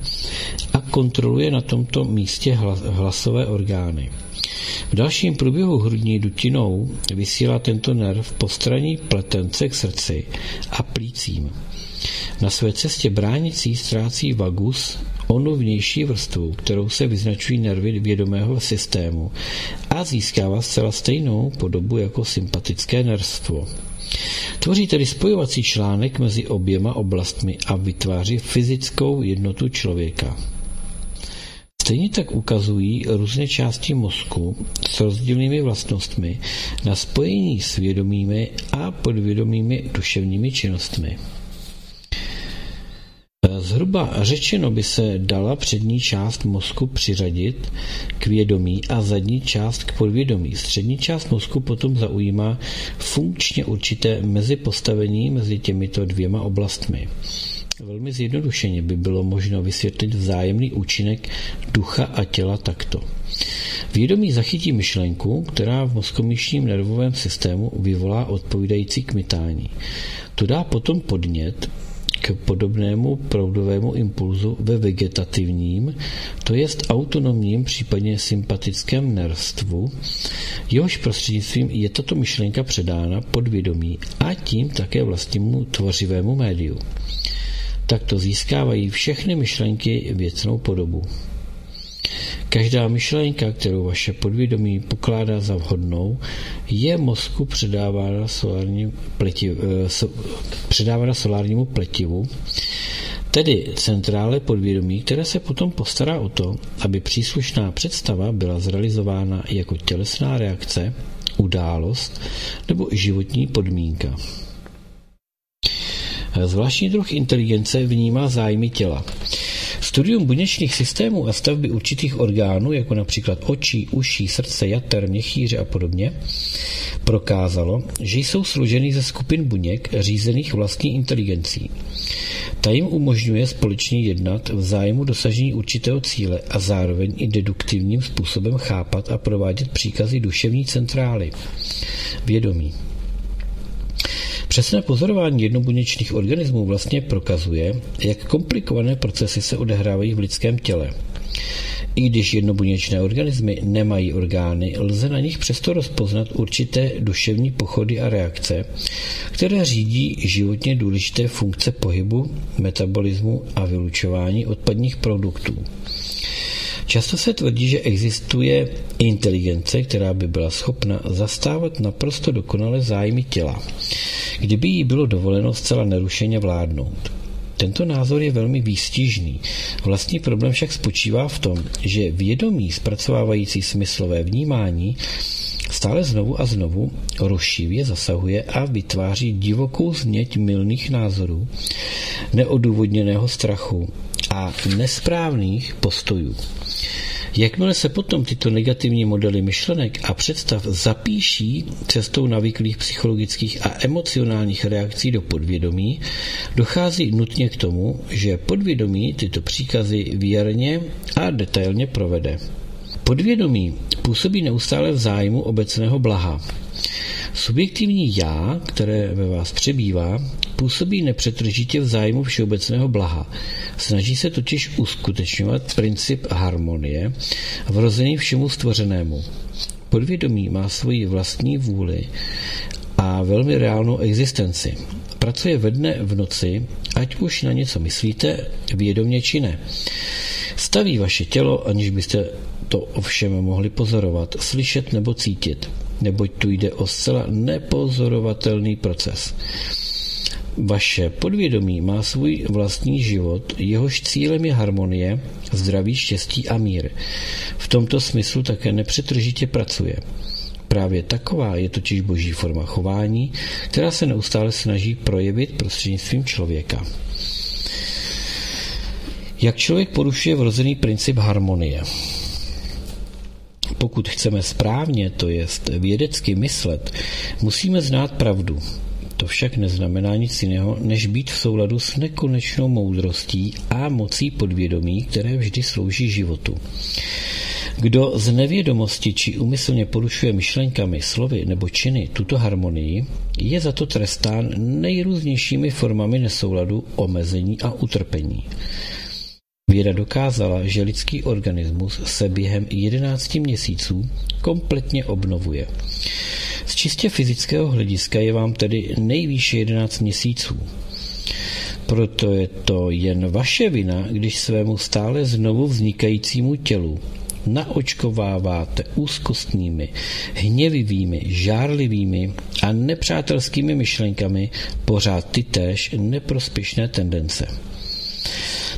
a kontroluje na tomto místě hlasové orgány. V dalším průběhu hrudní dutinou vysílá tento nerv postraní pletence k srdci a plícím. Na své cestě bránicí ztrácí vagus onu vnější vrstvu, kterou se vyznačují nervy vědomého systému a získává zcela stejnou podobu jako sympatické nerstvo. Tvoří tedy spojovací článek mezi oběma oblastmi a vytváří fyzickou jednotu člověka. Stejně tak ukazují různé části mozku s rozdílnými vlastnostmi na spojení s vědomými a podvědomými duševními činnostmi. Zhruba řečeno by se dala přední část mozku přiřadit k vědomí a zadní část k podvědomí. Střední část mozku potom zaujímá funkčně určité mezipostavení mezi těmito dvěma oblastmi. Velmi zjednodušeně by bylo možno vysvětlit vzájemný účinek ducha a těla takto. Vědomí zachytí myšlenku, která v mozkomíšním nervovém systému vyvolá odpovídající kmitání. To dá potom podnět, podobnému proudovému impulzu ve vegetativním, to jest autonomním, případně sympatickém nerstvu, jehož prostřednictvím je tato myšlenka předána podvědomí a tím také vlastnímu tvořivému médiu. Takto získávají všechny myšlenky věcnou podobu. Každá myšlenka, kterou vaše podvědomí pokládá za vhodnou, je mozku předávána, solární pleti, eh, předávána solárnímu pletivu, tedy centrále podvědomí, které se potom postará o to, aby příslušná představa byla zrealizována jako tělesná reakce, událost nebo životní podmínka. Zvláštní druh inteligence vnímá zájmy těla. Studium buněčných systémů a stavby určitých orgánů, jako například očí, uší, srdce, jater, měchýře a podobně, prokázalo, že jsou složeny ze skupin buněk řízených vlastní inteligencí. Ta jim umožňuje společně jednat v zájmu dosažení určitého cíle a zároveň i deduktivním způsobem chápat a provádět příkazy duševní centrály. Vědomí. Přesné pozorování jednobuněčných organismů vlastně prokazuje, jak komplikované procesy se odehrávají v lidském těle. I když jednobuněčné organismy nemají orgány, lze na nich přesto rozpoznat určité duševní pochody a reakce, které řídí životně důležité funkce pohybu, metabolismu a vylučování odpadních produktů. Často se tvrdí, že existuje inteligence, která by byla schopna zastávat naprosto dokonale zájmy těla, kdyby jí bylo dovoleno zcela nerušeně vládnout. Tento názor je velmi výstižný. Vlastní problém však spočívá v tom, že vědomí zpracovávající smyslové vnímání stále znovu a znovu rušivě zasahuje a vytváří divokou změť milných názorů, neodůvodněného strachu a nesprávných postojů. Jakmile se potom tyto negativní modely myšlenek a představ zapíší cestou navyklých psychologických a emocionálních reakcí do podvědomí, dochází nutně k tomu, že podvědomí tyto příkazy věrně a detailně provede. Podvědomí působí neustále v zájmu obecného blaha. Subjektivní já, které ve vás přebývá, působí nepřetržitě v zájmu všeobecného blaha. Snaží se totiž uskutečňovat princip harmonie vrozený všemu stvořenému. Podvědomí má svoji vlastní vůli a velmi reálnou existenci. Pracuje ve dne v noci, ať už na něco myslíte, vědomě či ne. Staví vaše tělo, aniž byste to ovšem mohli pozorovat, slyšet nebo cítit, neboť tu jde o zcela nepozorovatelný proces. Vaše podvědomí má svůj vlastní život, jehož cílem je harmonie, zdraví, štěstí a mír. V tomto smyslu také nepřetržitě pracuje. Právě taková je totiž boží forma chování, která se neustále snaží projevit prostřednictvím člověka. Jak člověk porušuje vrozený princip harmonie? Pokud chceme správně, to jest vědecky myslet, musíme znát pravdu. To však neznamená nic jiného, než být v souladu s nekonečnou moudrostí a mocí podvědomí, které vždy slouží životu. Kdo z nevědomosti či umyslně porušuje myšlenkami, slovy nebo činy tuto harmonii, je za to trestán nejrůznějšími formami nesouladu, omezení a utrpení. Věda dokázala, že lidský organismus se během 11 měsíců kompletně obnovuje. Z čistě fyzického hlediska je vám tedy nejvýše 11 měsíců. Proto je to jen vaše vina, když svému stále znovu vznikajícímu tělu naočkováváte úzkostnými, hněvivými, žárlivými a nepřátelskými myšlenkami pořád ty též neprospěšné tendence.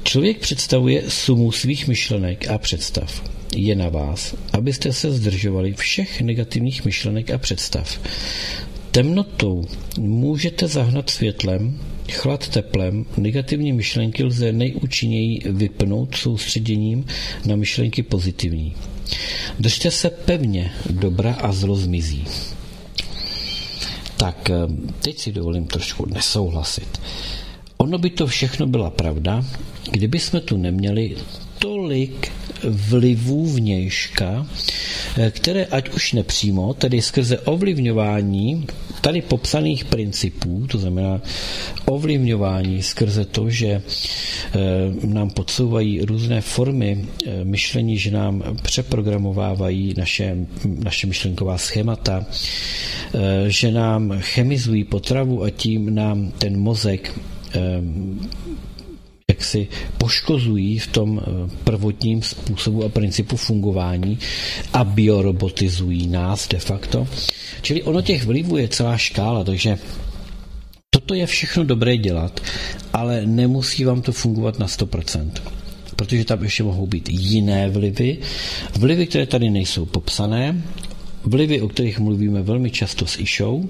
Člověk představuje sumu svých myšlenek a představ. Je na vás, abyste se zdržovali všech negativních myšlenek a představ. Temnotou můžete zahnat světlem, chlad teplem, negativní myšlenky lze nejúčinněji vypnout soustředěním na myšlenky pozitivní. Držte se pevně, dobra a zlo zmizí. Tak eh, teď si dovolím trošku nesouhlasit. Ono by to všechno byla pravda, kdyby jsme tu neměli tolik vlivů vnějška, eh, které ať už nepřímo, tedy skrze ovlivňování tady popsaných principů, to znamená ovlivňování skrze to, že eh, nám podsouvají různé formy eh, myšlení, že nám přeprogramovávají naše, naše myšlenková schémata, že nám chemizují potravu a tím nám ten mozek jak si poškozují v tom eh, prvotním způsobu a principu fungování a biorobotizují nás de facto. Čili ono těch vlivů je celá škála, takže toto je všechno dobré dělat, ale nemusí vám to fungovat na 100% protože tam ještě mohou být jiné vlivy, vlivy, které tady nejsou popsané, vlivy, o kterých mluvíme velmi často s Išou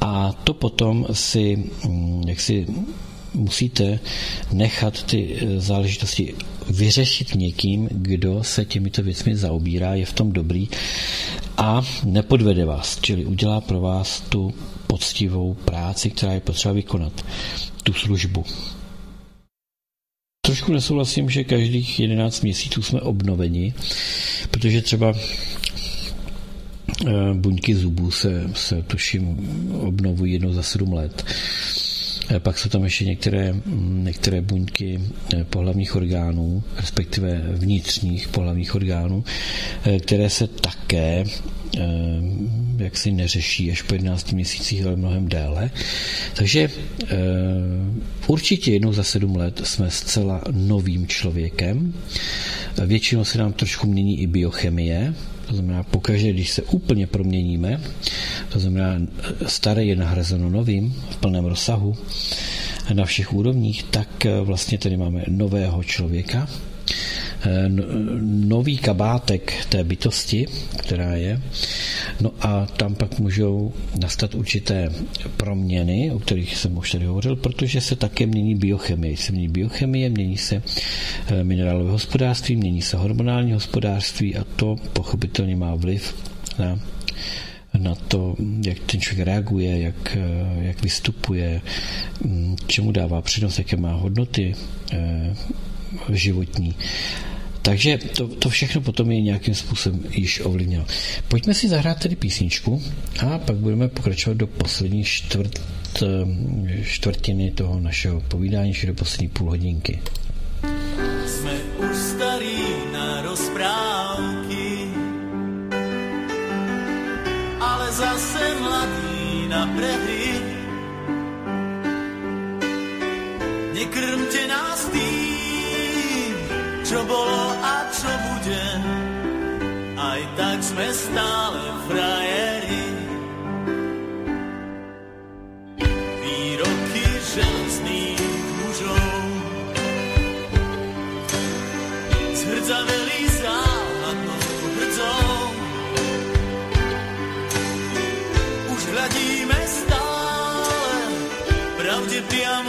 a to potom si mm, jak si musíte nechat ty eh, záležitosti vyřešit někým, kdo se těmito věcmi zaobírá, je v tom dobrý a nepodvede vás, čili udělá pro vás tu poctivou práci, která je potřeba vykonat, tu službu. Trošku nesouhlasím, že každých 11 měsíců jsme obnoveni, protože třeba eh, buňky zubů se, se tuším obnovují jednou za 7 let. Eh, pak jsou tam ještě některé, mm, některé buňky eh, pohlavních orgánů, respektive vnitřních pohlavních orgánů, eh, které se také jak si neřeší až po 11 měsících, ale mnohem déle. Takže určitě jednou za sedm let jsme zcela novým člověkem. Většinou se nám trošku mění i biochemie, to znamená, pokaždé, když se úplně proměníme, to znamená, staré je nahrazeno novým v plném rozsahu na všech úrovních, tak eh, vlastně tady máme nového člověka, nový kabátek té bytosti, která je. No a tam pak můžou nastat určité proměny, o kterých jsem už tady hovořil, protože se také mění biochemie. Se mění biochemie, mění se eh, minerálové hospodářství, mění se hormonální hospodářství a to pochopitelně má vliv na na to, jak ten člověk reaguje, jak, eh, jak vystupuje, mm, čemu dává přednost, jaké má hodnoty životní. Takže to, to všechno potom je nějakým způsobem již ovlivněno. Pojďme si zahrát tedy písničku a pak budeme pokračovat do poslední čtvrt, eh, čtvrtiny toho našeho povídání, do poslední půl hodinky. Jsme už starý na rozprávky, ale zase mladý na brehy. Nekrmte nás tým, čo bolo a čo bude, aj tak sme stále frajeri. Výroky železných mužov zhrdzaveli záhadnou hrdzou. Už hľadíme stále pravde priamo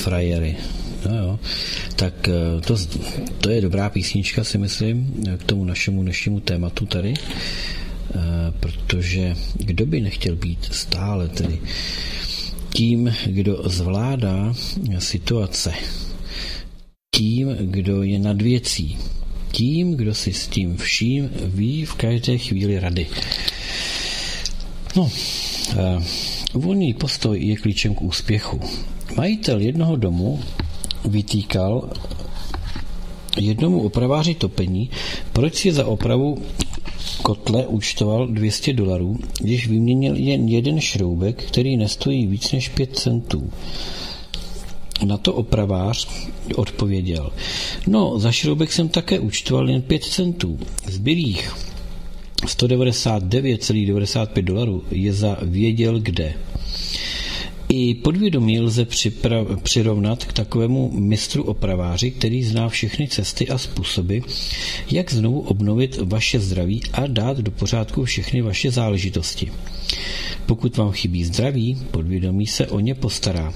frajery. No jo, tak eh, to, to je dobrá písnička, si myslím, k tomu našemu dnešnímu tématu tady, eh, protože kdo by nechtěl být stále tedy tím, kdo zvládá situace, tím, kdo je nad věcí, tím, kdo si s tím vším ví v každé chvíli rady. No, uh, volný postoj je klíčem k úspěchu. Majitel jednoho domu vytýkal jednomu opraváři topení, proč si za opravu kotle účtoval 200 dolarů, když vyměnil jen jeden šroubek, který nestojí víc než 5 centů. Na to opravář odpověděl, no za šroubek jsem také účtoval jen 5 centů, zbylých 199,95 dolarů je za věděl kde. I podvědomí lze připra- přirovnat k takovému mistru opraváři, který zná všechny cesty a způsoby, jak znovu obnovit vaše zdraví a dát do pořádku všechny vaše záležitosti. Pokud vám chybí zdraví, podvědomí se o ně postará.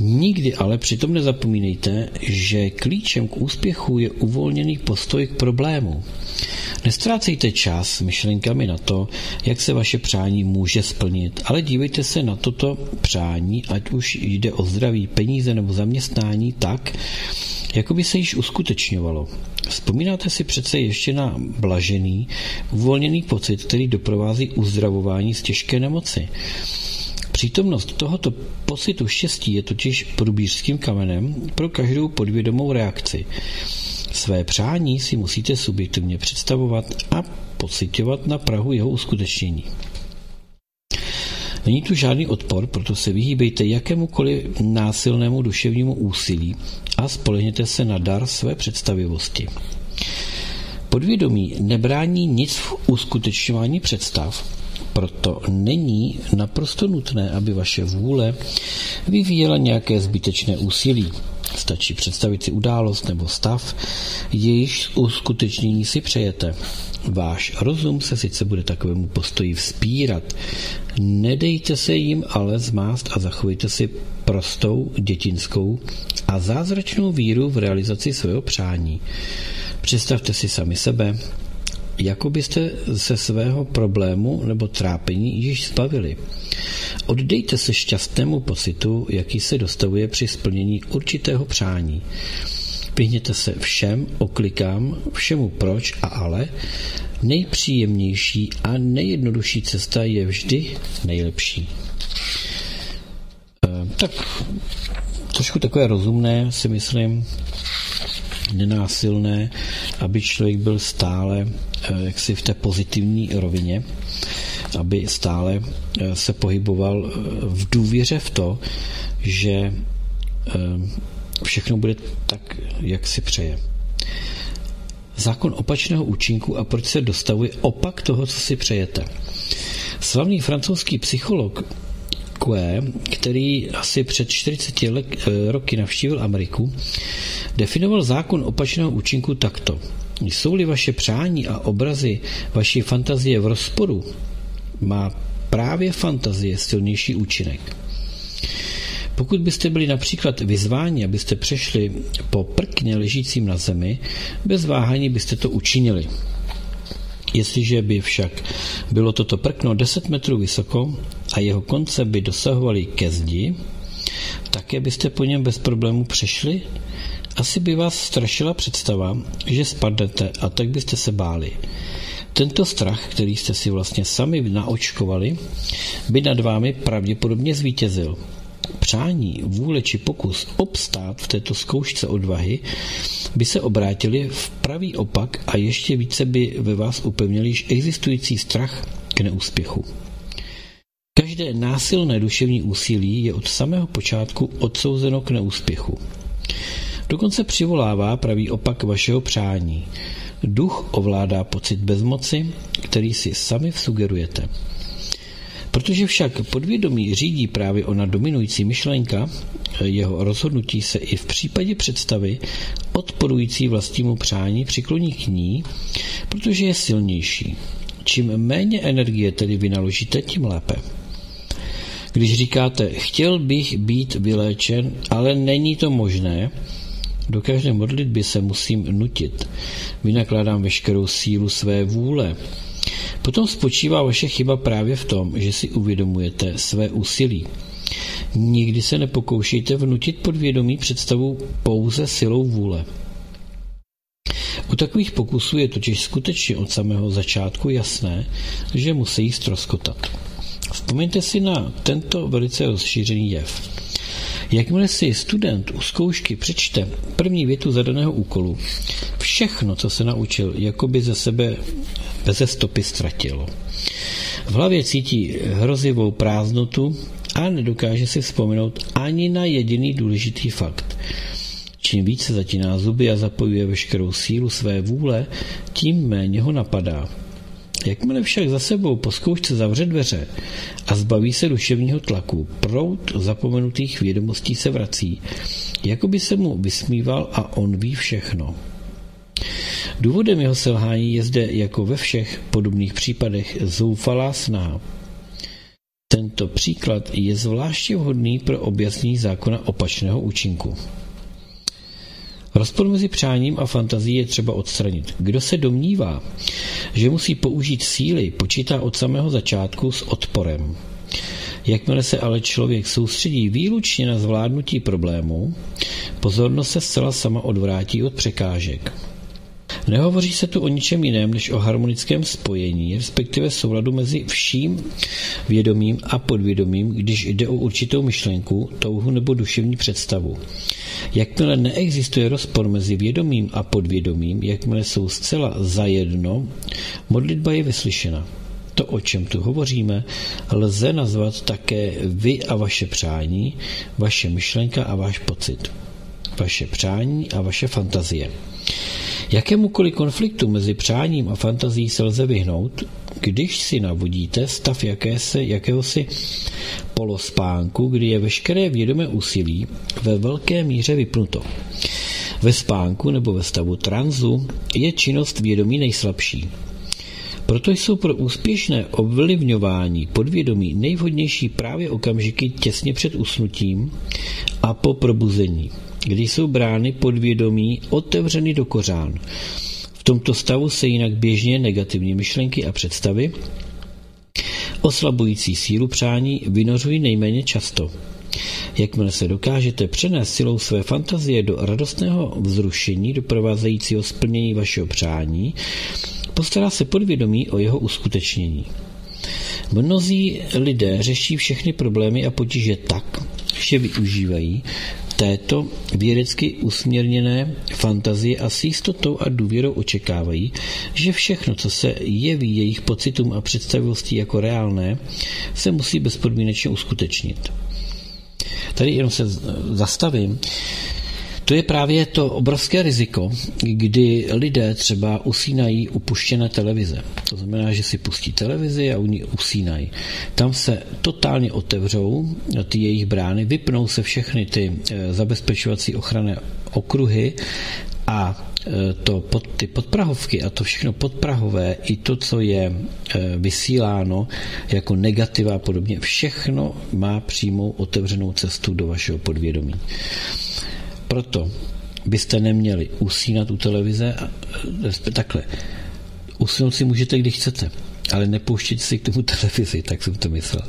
Nikdy ale přitom nezapomínejte, že klíčem k úspěchu je uvolněný postoj k problému. Nestrácejte čas myšlenkami na to, jak se vaše přání může splnit, ale dívejte se na toto přání, ať už jde o zdraví, peníze nebo zaměstnání, tak, jako by se již uskutečňovalo. Vzpomínáte si přece ještě na blažený, uvolněný pocit, který doprovází uzdravování z těžké nemoci. Přítomnost tohoto pocitu štěstí je totiž průbířským kamenem pro každou podvědomou reakci. Své přání si musíte subjektivně představovat a pocitovat na Prahu jeho uskutečnění. Není tu žádný odpor, proto se vyhýbejte jakémukoliv násilnému duševnímu úsilí a spolehněte se na dar své představivosti. Podvědomí nebrání nic v uskutečňování představ, proto není naprosto nutné, aby vaše vůle vyvíjela nějaké zbytečné úsilí. Stačí představit si událost nebo stav, jejíž uskutečnění si přejete. Váš rozum se sice bude takovému postoji vzpírat. Nedejte se jim ale zmást a zachovejte si prostou, dětinskou a zázračnou víru v realizaci svého přání. Představte si sami sebe, jako byste se svého problému nebo trápení již zbavili. Oddejte se šťastnému pocitu, jaký se dostavuje při splnění určitého přání. Vyhněte se všem oklikám, všemu proč a ale. Nejpříjemnější a nejjednodušší cesta je vždy nejlepší. E, tak trošku takové rozumné, si myslím, nenásilné, aby člověk byl stále Eh, jaksi v té pozitivní rovině, aby stále eh, se pohyboval eh, v důvěře v to, že všechno bude tak, jak si přeje. Zákon opačného účinku a proč se dostavuje opak toho, co si přejete. Slavný francouzský psycholog Kue, který asi před 40 roky navštívil Ameriku, definoval zákon opačného účinku takto. Jsou-li vaše přání a obrazy vaší fantazie v rozporu, má právě fantazie silnější účinek. Pokud byste byli například vyzváni, abyste přešli po prkně ležícím na zemi, bez váhání byste to učinili. Jestliže by však bylo toto prkno 10 metrů vysoko a jeho konce by dosahovaly ke zdi, také byste po něm bez problému přešli asi by vás strašila představa, že spadnete a tak byste se báli. Tento strach, který jste si vlastně sami naočkovali, by nad vámi pravděpodobně zvítězil. Přání, vůle či pokus obstát v této zkoušce odvahy by se obrátili v pravý opak a ještě více by ve vás upevnil již existující strach k neúspěchu. Každé násilné duševní úsilí je od samého počátku odsouzeno k neúspěchu. Dokonce přivolává pravý opak vašeho přání. Duch ovládá pocit bezmoci, který si sami sugerujete. Protože však podvědomí řídí právě ona dominující myšlenka, jeho rozhodnutí se i v případě představy odporující vlastnímu přání přikloní k ní, protože je silnější. Čím méně energie tedy vynaložíte, tím lépe. Když říkáte, chtěl bych být vyléčen, ale není to možné, do každé modlitby se musím nutit. Vynakládám veškerou sílu své vůle. Potom spočívá vaše chyba právě v tom, že si uvědomujete své úsilí. Nikdy se nepokoušejte vnutit podvědomí představu pouze silou vůle. U takových pokusů je totiž skutečně od samého začátku jasné, že musí stroskotat. Vzpomeňte si na tento velice rozšířený jev. Jakmile si student u zkoušky přečte první větu zadaného úkolu, všechno, co se naučil, jako by ze sebe beze stopy ztratilo. V hlavě cítí hrozivou prázdnotu a nedokáže si vzpomenout ani na jediný důležitý fakt. Čím více zatíná zuby a zapojuje veškerou sílu své vůle, tím méně ho napadá. Jakmile však za sebou po zkoušce zavře dveře a zbaví se duševního tlaku, prout zapomenutých vědomostí se vrací, jako by se mu vysmíval a on ví všechno. Důvodem jeho selhání je zde jako ve všech podobných případech zoufalá snaha. Tento příklad je zvláště vhodný pro objasnění zákona opačného účinku. Rozpor mezi přáním a fantazí je třeba odstranit. Kdo se domnívá, že musí použít síly, počítá od samého začátku s odporem. Jakmile se ale člověk soustředí výlučně na zvládnutí problému, pozornost se zcela sama odvrátí od překážek. Nehovoří se tu o ničem jiném než o harmonickém spojení, respektive souladu mezi vším vědomím a podvědomím, když jde o určitou myšlenku, touhu nebo duševní představu. Jakmile neexistuje rozpor mezi vědomím a podvědomím, jakmile jsou zcela zajedno, modlitba je vyslyšena. To, o čem tu hovoříme, lze nazvat také vy a vaše přání, vaše myšlenka a váš pocit. Vaše přání a vaše fantazie. Jakémukoliv konfliktu mezi přáním a fantazí se lze vyhnout, když si navodíte stav jakési, jakéhosi polospánku, kdy je veškeré vědomé úsilí ve velké míře vypnuto. Ve spánku nebo ve stavu tranzu je činnost vědomí nejslabší. Proto jsou pro úspěšné ovlivňování podvědomí nejvhodnější právě okamžiky těsně před usnutím a po probuzení kdy jsou brány podvědomí otevřeny do kořán. V tomto stavu se jinak běžně negativní myšlenky a představy oslabující sílu přání vynořují nejméně často. Jakmile se dokážete přenést silou své fantazie do radostného vzrušení doprovázejícího splnění vašeho přání, postará se podvědomí o jeho uskutečnění. Mnozí lidé řeší všechny problémy a potíže tak, že využívají této vědecky usměrněné fantazie a s jistotou a důvěrou očekávají, že všechno, co se jeví jejich pocitům a představivostí jako reálné, se musí bezpodmínečně uskutečnit. Tady jenom se zastavím. To je právě to obrovské riziko, kdy lidé třeba usínají u puštěné televize. To znamená, že si pustí televizi a oni usínají. Tam se totálně otevřou ty jejich brány, vypnou se všechny ty eh, zabezpečovací ochranné okruhy a eh, to pod, ty podprahovky a to všechno podprahové, i to, co je eh, vysíláno jako negativa a podobně, všechno má přímou otevřenou cestu do vašeho podvědomí. Proto byste neměli usínat u televize, takhle, usnout si můžete, když chcete, ale nepouštějte si k tomu televizi, tak jsem to myslel.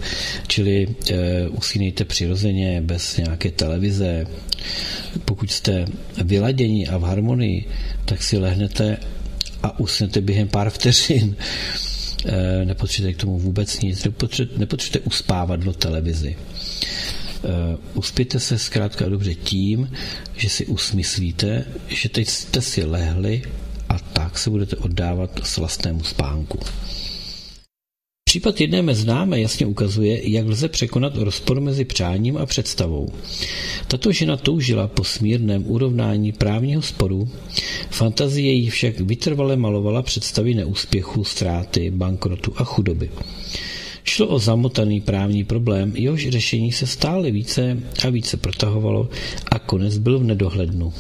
Čili e, usínejte přirozeně, bez nějaké televize. Pokud jste vyladění a v harmonii, tak si lehnete a usnete během pár vteřin. E, nepotřebujete k tomu vůbec nic, nepotřebujete uspávat do televizi. Uh, uspějte se zkrátka dobře tím, že si usmyslíte, že teď jste si lehli a tak se budete oddávat slastnému spánku. Případ jedné mé známé jasně ukazuje, jak lze překonat rozpor mezi přáním a představou. Tato žena toužila po smírném urovnání právního sporu, fantazie jí však vytrvale malovala představy neúspěchu, ztráty, bankrotu a chudoby. Šlo o zamotaný právní problém, jehož řešení se stále více a více protahovalo a konec byl v nedohlednu.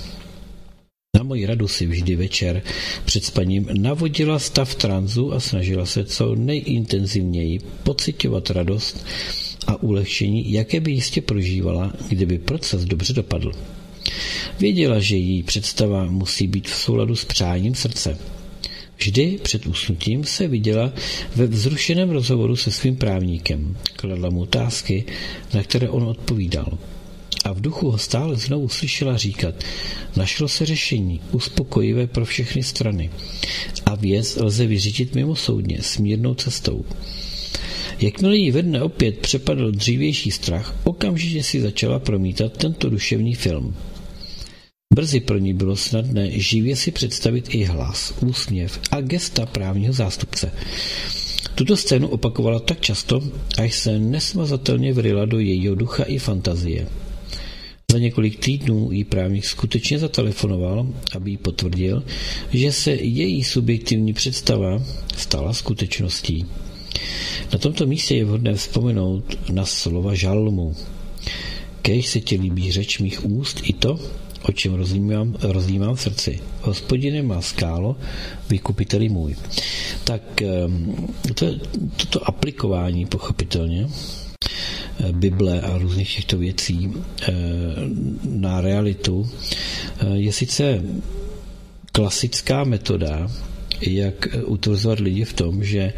Na moji radu si vždy večer před spaním navodila stav tranzu a snažila se co nejintenzivněji pocitovat radost a ulehčení, jaké by jistě prožívala, kdyby proces dobře dopadl. Věděla, že její představa musí být v souladu s přáním srdce. Vždy před usnutím se viděla ve vzrušeném rozhovoru se svým právníkem. Kladla mu otázky, na které on odpovídal. A v duchu ho stále znovu slyšela říkat, našlo se řešení, uspokojivé pro všechny strany. A věc lze vyřídit mimo soudně, smírnou cestou. Jakmile jí ve dne opět přepadl dřívější strach, okamžitě si začala promítat tento duševní film. Brzy pro ní bylo snadné živě si představit i hlas, úsměv a gesta právního zástupce. Tuto scénu opakovala tak často, až se nesmazatelně vryla do jejího ducha i fantazie. Za několik týdnů jí právník skutečně zatelefonoval, aby jí potvrdil, že se její subjektivní představa stala skutečností. Na tomto místě je vhodné vzpomenout na slova žalmu. Kež se ti líbí řeč mých úst i to, o čem rozjímám, rozjímám v srdci. Hospodine má skálo, vykupiteli můj. Tak ehm, to, toto aplikování pochopitelně eh, Bible a různých těchto věcí eh, na realitu eh, je sice klasická metoda, jak utvrzovat lidi v tom, že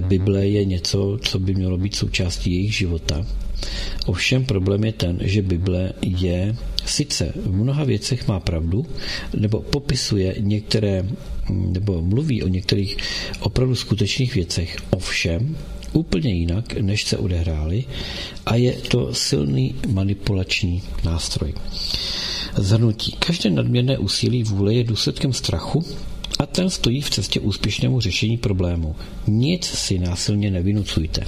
Bible je něco, co by mělo být součástí jejich života. Ovšem problém je ten, že Bible je sice v mnoha věcech má pravdu, nebo popisuje některé, nebo mluví o některých opravdu skutečných věcech, ovšem úplně jinak, než se odehrály a je to silný manipulační nástroj. Zhrnutí. Každé nadměrné úsilí vůle je důsledkem strachu a ten stojí v cestě úspěšnému řešení problému. Nic si násilně nevynucujte.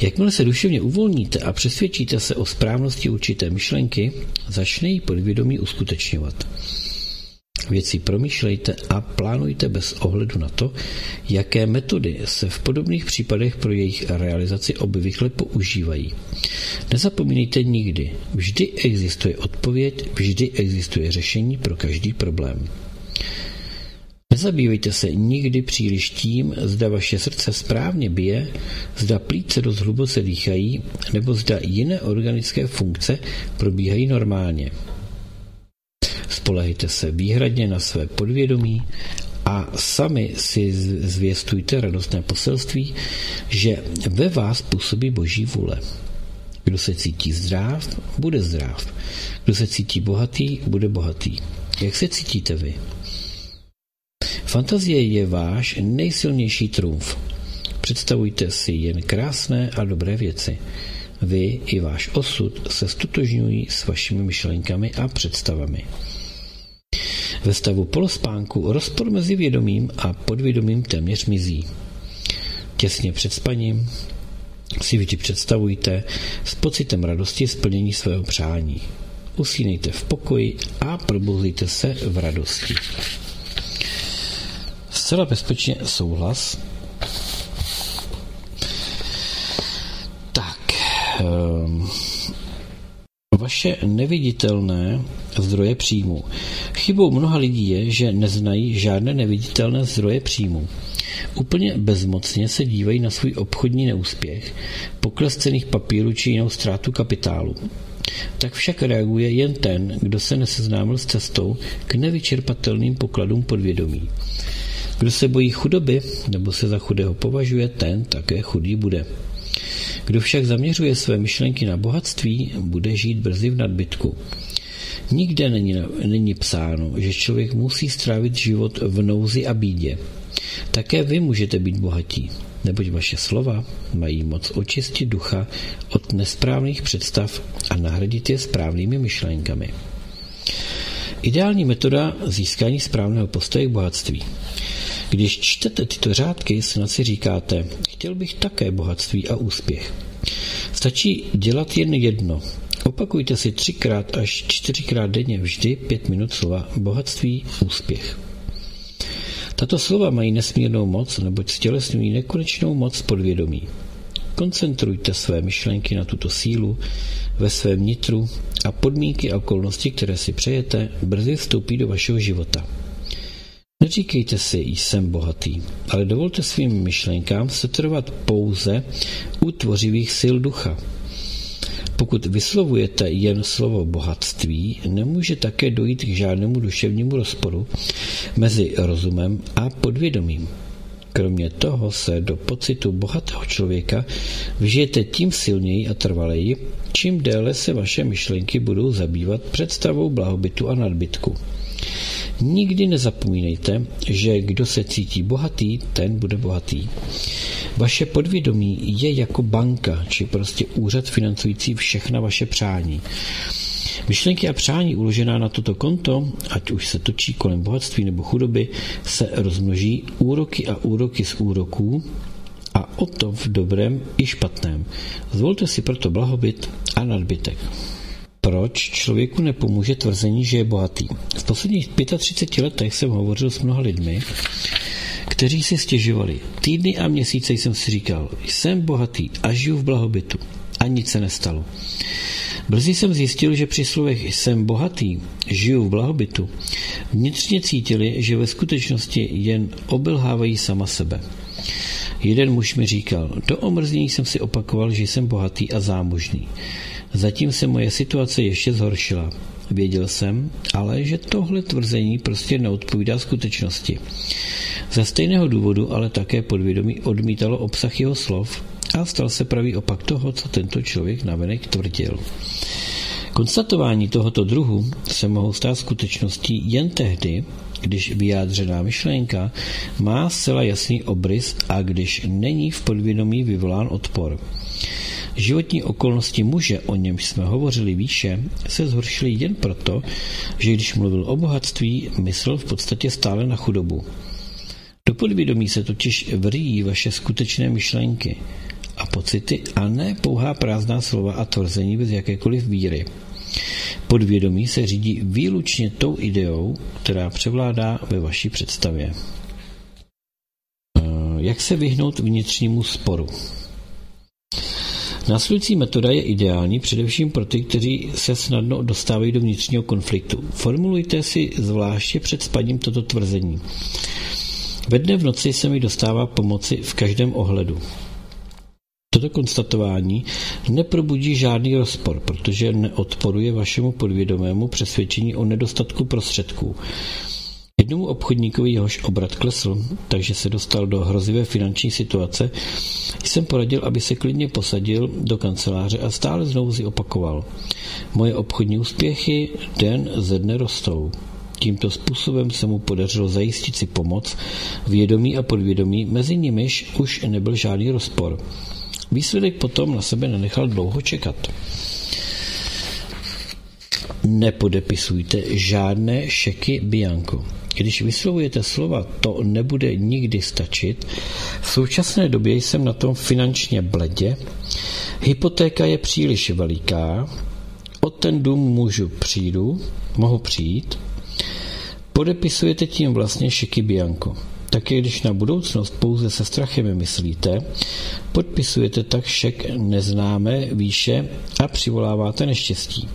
Jakmile se duševně uvolníte a přesvědčíte se o správnosti určité myšlenky, začne ji podvědomí uskutečňovat. Věci promýšlejte a plánujte bez ohledu na to, jaké metody se v podobných případech pro jejich realizaci obvykle používají. Nezapomínejte nikdy, vždy existuje odpověď, vždy existuje řešení pro každý problém. Nezabývejte se nikdy příliš tím, zda vaše srdce správně bije, zda plíce dost hluboce dýchají, nebo zda jiné organické funkce probíhají normálně. Spolehejte se výhradně na své podvědomí a sami si zvěstujte radostné poselství, že ve vás působí boží vůle. Kdo se cítí zdrav, bude zdrav. Kdo se cítí bohatý, bude bohatý. Jak se cítíte vy? Fantazie je váš nejsilnější trumf. Představujte si jen krásné a dobré věci. Vy i váš osud se stotožňují s vašimi myšlenkami a představami. Ve stavu polospánku rozpor mezi vědomím a podvědomím téměř mizí. Těsně před spaním si vždy představujte s pocitem radosti splnění svého přání. Usínejte v pokoji a probouzejte se v radosti. Zcela bezpečně souhlas. Tak. Um, vaše neviditelné zdroje příjmu. Chybou mnoha lidí je, že neznají žádné neviditelné zdroje příjmu. Úplně bezmocně se dívají na svůj obchodní neúspěch, pokles cených papírů či jinou ztrátu kapitálu. Tak však reaguje jen ten, kdo se neseznámil s cestou k nevyčerpatelným pokladům podvědomí. Kdo se bojí chudoby nebo se za chudého považuje, ten také chudý bude. Kdo však zaměřuje své myšlenky na bohatství, bude žít brzy v nadbytku. Nikde není, není psáno, že člověk musí strávit život v nouzi a bídě. Také vy můžete být bohatí, neboť vaše slova mají moc očistit ducha od nesprávných představ a nahradit je správnými myšlenkami. Ideální metoda získání správného postoje k bohatství. Když čtete tyto řádky, snad si říkáte, chtěl bych také bohatství a úspěch. Stačí dělat jen jedno. Opakujte si třikrát až čtyřikrát denně vždy pět minut slova bohatství, úspěch. Tato slova mají nesmírnou moc, neboť stělesňují nekonečnou moc podvědomí. Koncentrujte své myšlenky na tuto sílu ve svém nitru a podmínky a okolnosti, které si přejete, brzy vstoupí do vašeho života. Neříkejte si, jsem bohatý, ale dovolte svým myšlenkám setrvat pouze u tvořivých sil ducha. Pokud vyslovujete jen slovo bohatství, nemůže také dojít k žádnému duševnímu rozporu mezi rozumem a podvědomím. Kromě toho se do pocitu bohatého člověka vžijete tím silněji a trvaleji, čím déle se vaše myšlenky budou zabývat představou blahobytu a nadbytku. Nikdy nezapomínejte, že kdo se cítí bohatý, ten bude bohatý. Vaše podvědomí je jako banka, či prostě úřad financující všechna vaše přání. Myšlenky a přání uložená na toto konto, ať už se točí kolem bohatství nebo chudoby, se rozmnoží úroky a úroky z úroků a o to v dobrém i špatném. Zvolte si proto blahobyt a nadbytek. Proč člověku nepomůže tvrzení, že je bohatý? V posledních 35 letech jsem hovořil s mnoha lidmi, kteří si stěžovali. Týdny a měsíce jsem si říkal, jsem bohatý a žiju v blahobytu. A nic se nestalo. Brzy jsem zjistil, že při slovech jsem bohatý, žiju v blahobytu, vnitřně cítili, že ve skutečnosti jen obelhávají sama sebe. Jeden muž mi říkal, do omrzení jsem si opakoval, že jsem bohatý a zámožný. Zatím se moje situace ještě zhoršila. Věděl jsem, ale že tohle tvrzení prostě neodpovídá skutečnosti. Za stejného důvodu ale také podvědomí odmítalo obsah jeho slov a stal se pravý opak toho, co tento člověk navenek tvrdil. Konstatování tohoto druhu se mohou stát skutečností jen tehdy, když vyjádřená myšlenka má zcela jasný obrys a když není v podvědomí vyvolán odpor. Životní okolnosti muže, o němž jsme hovořili výše, se zhoršily jen proto, že když mluvil o bohatství, myslel v podstatě stále na chudobu. Do podvědomí se totiž vrýjí vaše skutečné myšlenky a pocity a ne pouhá prázdná slova a tvrzení bez jakékoliv víry. Podvědomí se řídí výlučně tou ideou, která převládá ve vaší představě. Eh, jak se vyhnout vnitřnímu sporu? Následující metoda je ideální především pro ty, kteří se snadno dostávají do vnitřního konfliktu. Formulujte si zvláště před spadním toto tvrzení. Ve dne v noci se mi dostává pomoci v každém ohledu. Toto konstatování neprobudí žádný rozpor, protože neodporuje vašemu podvědomému přesvědčení o nedostatku prostředků. Jednomu obchodníkovi jehož obrat klesl, takže se dostal do hrozivé finanční situace, jsem poradil, aby se klidně posadil do kanceláře a stále znovu si opakoval. Moje obchodní úspěchy den ze dne rostou. Tímto způsobem se mu podařilo zajistit si pomoc, vědomí a podvědomí, mezi nimiž už nebyl žádný rozpor. Výsledek potom na sebe nenechal dlouho čekat. Nepodepisujte žádné šeky Bianco. Když vyslovujete slova, to nebude nikdy stačit. V současné době jsem na tom finančně bledě, hypotéka je příliš veliká, o ten dům můžu přijdu, mohu přijít, podepisujete tím vlastně šeky Bianco. Také když na budoucnost pouze se strachem myslíte, podpisujete tak šek neznámé výše a přivoláváte neštěstí.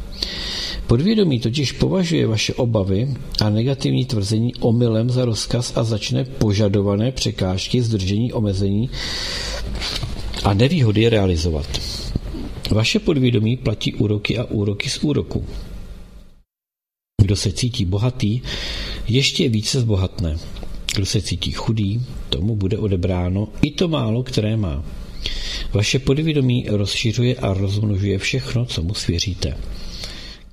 Podvědomí totiž považuje vaše obavy a negativní tvrzení omylem za rozkaz a začne požadované překážky, zdržení, omezení a nevýhody realizovat. Vaše podvědomí platí úroky a úroky z úroku. Kdo se cítí bohatý, ještě více zbohatne. Kdo se cítí chudý, tomu bude odebráno i to málo, které má. Vaše podvědomí rozšiřuje a rozmnožuje všechno, co mu svěříte.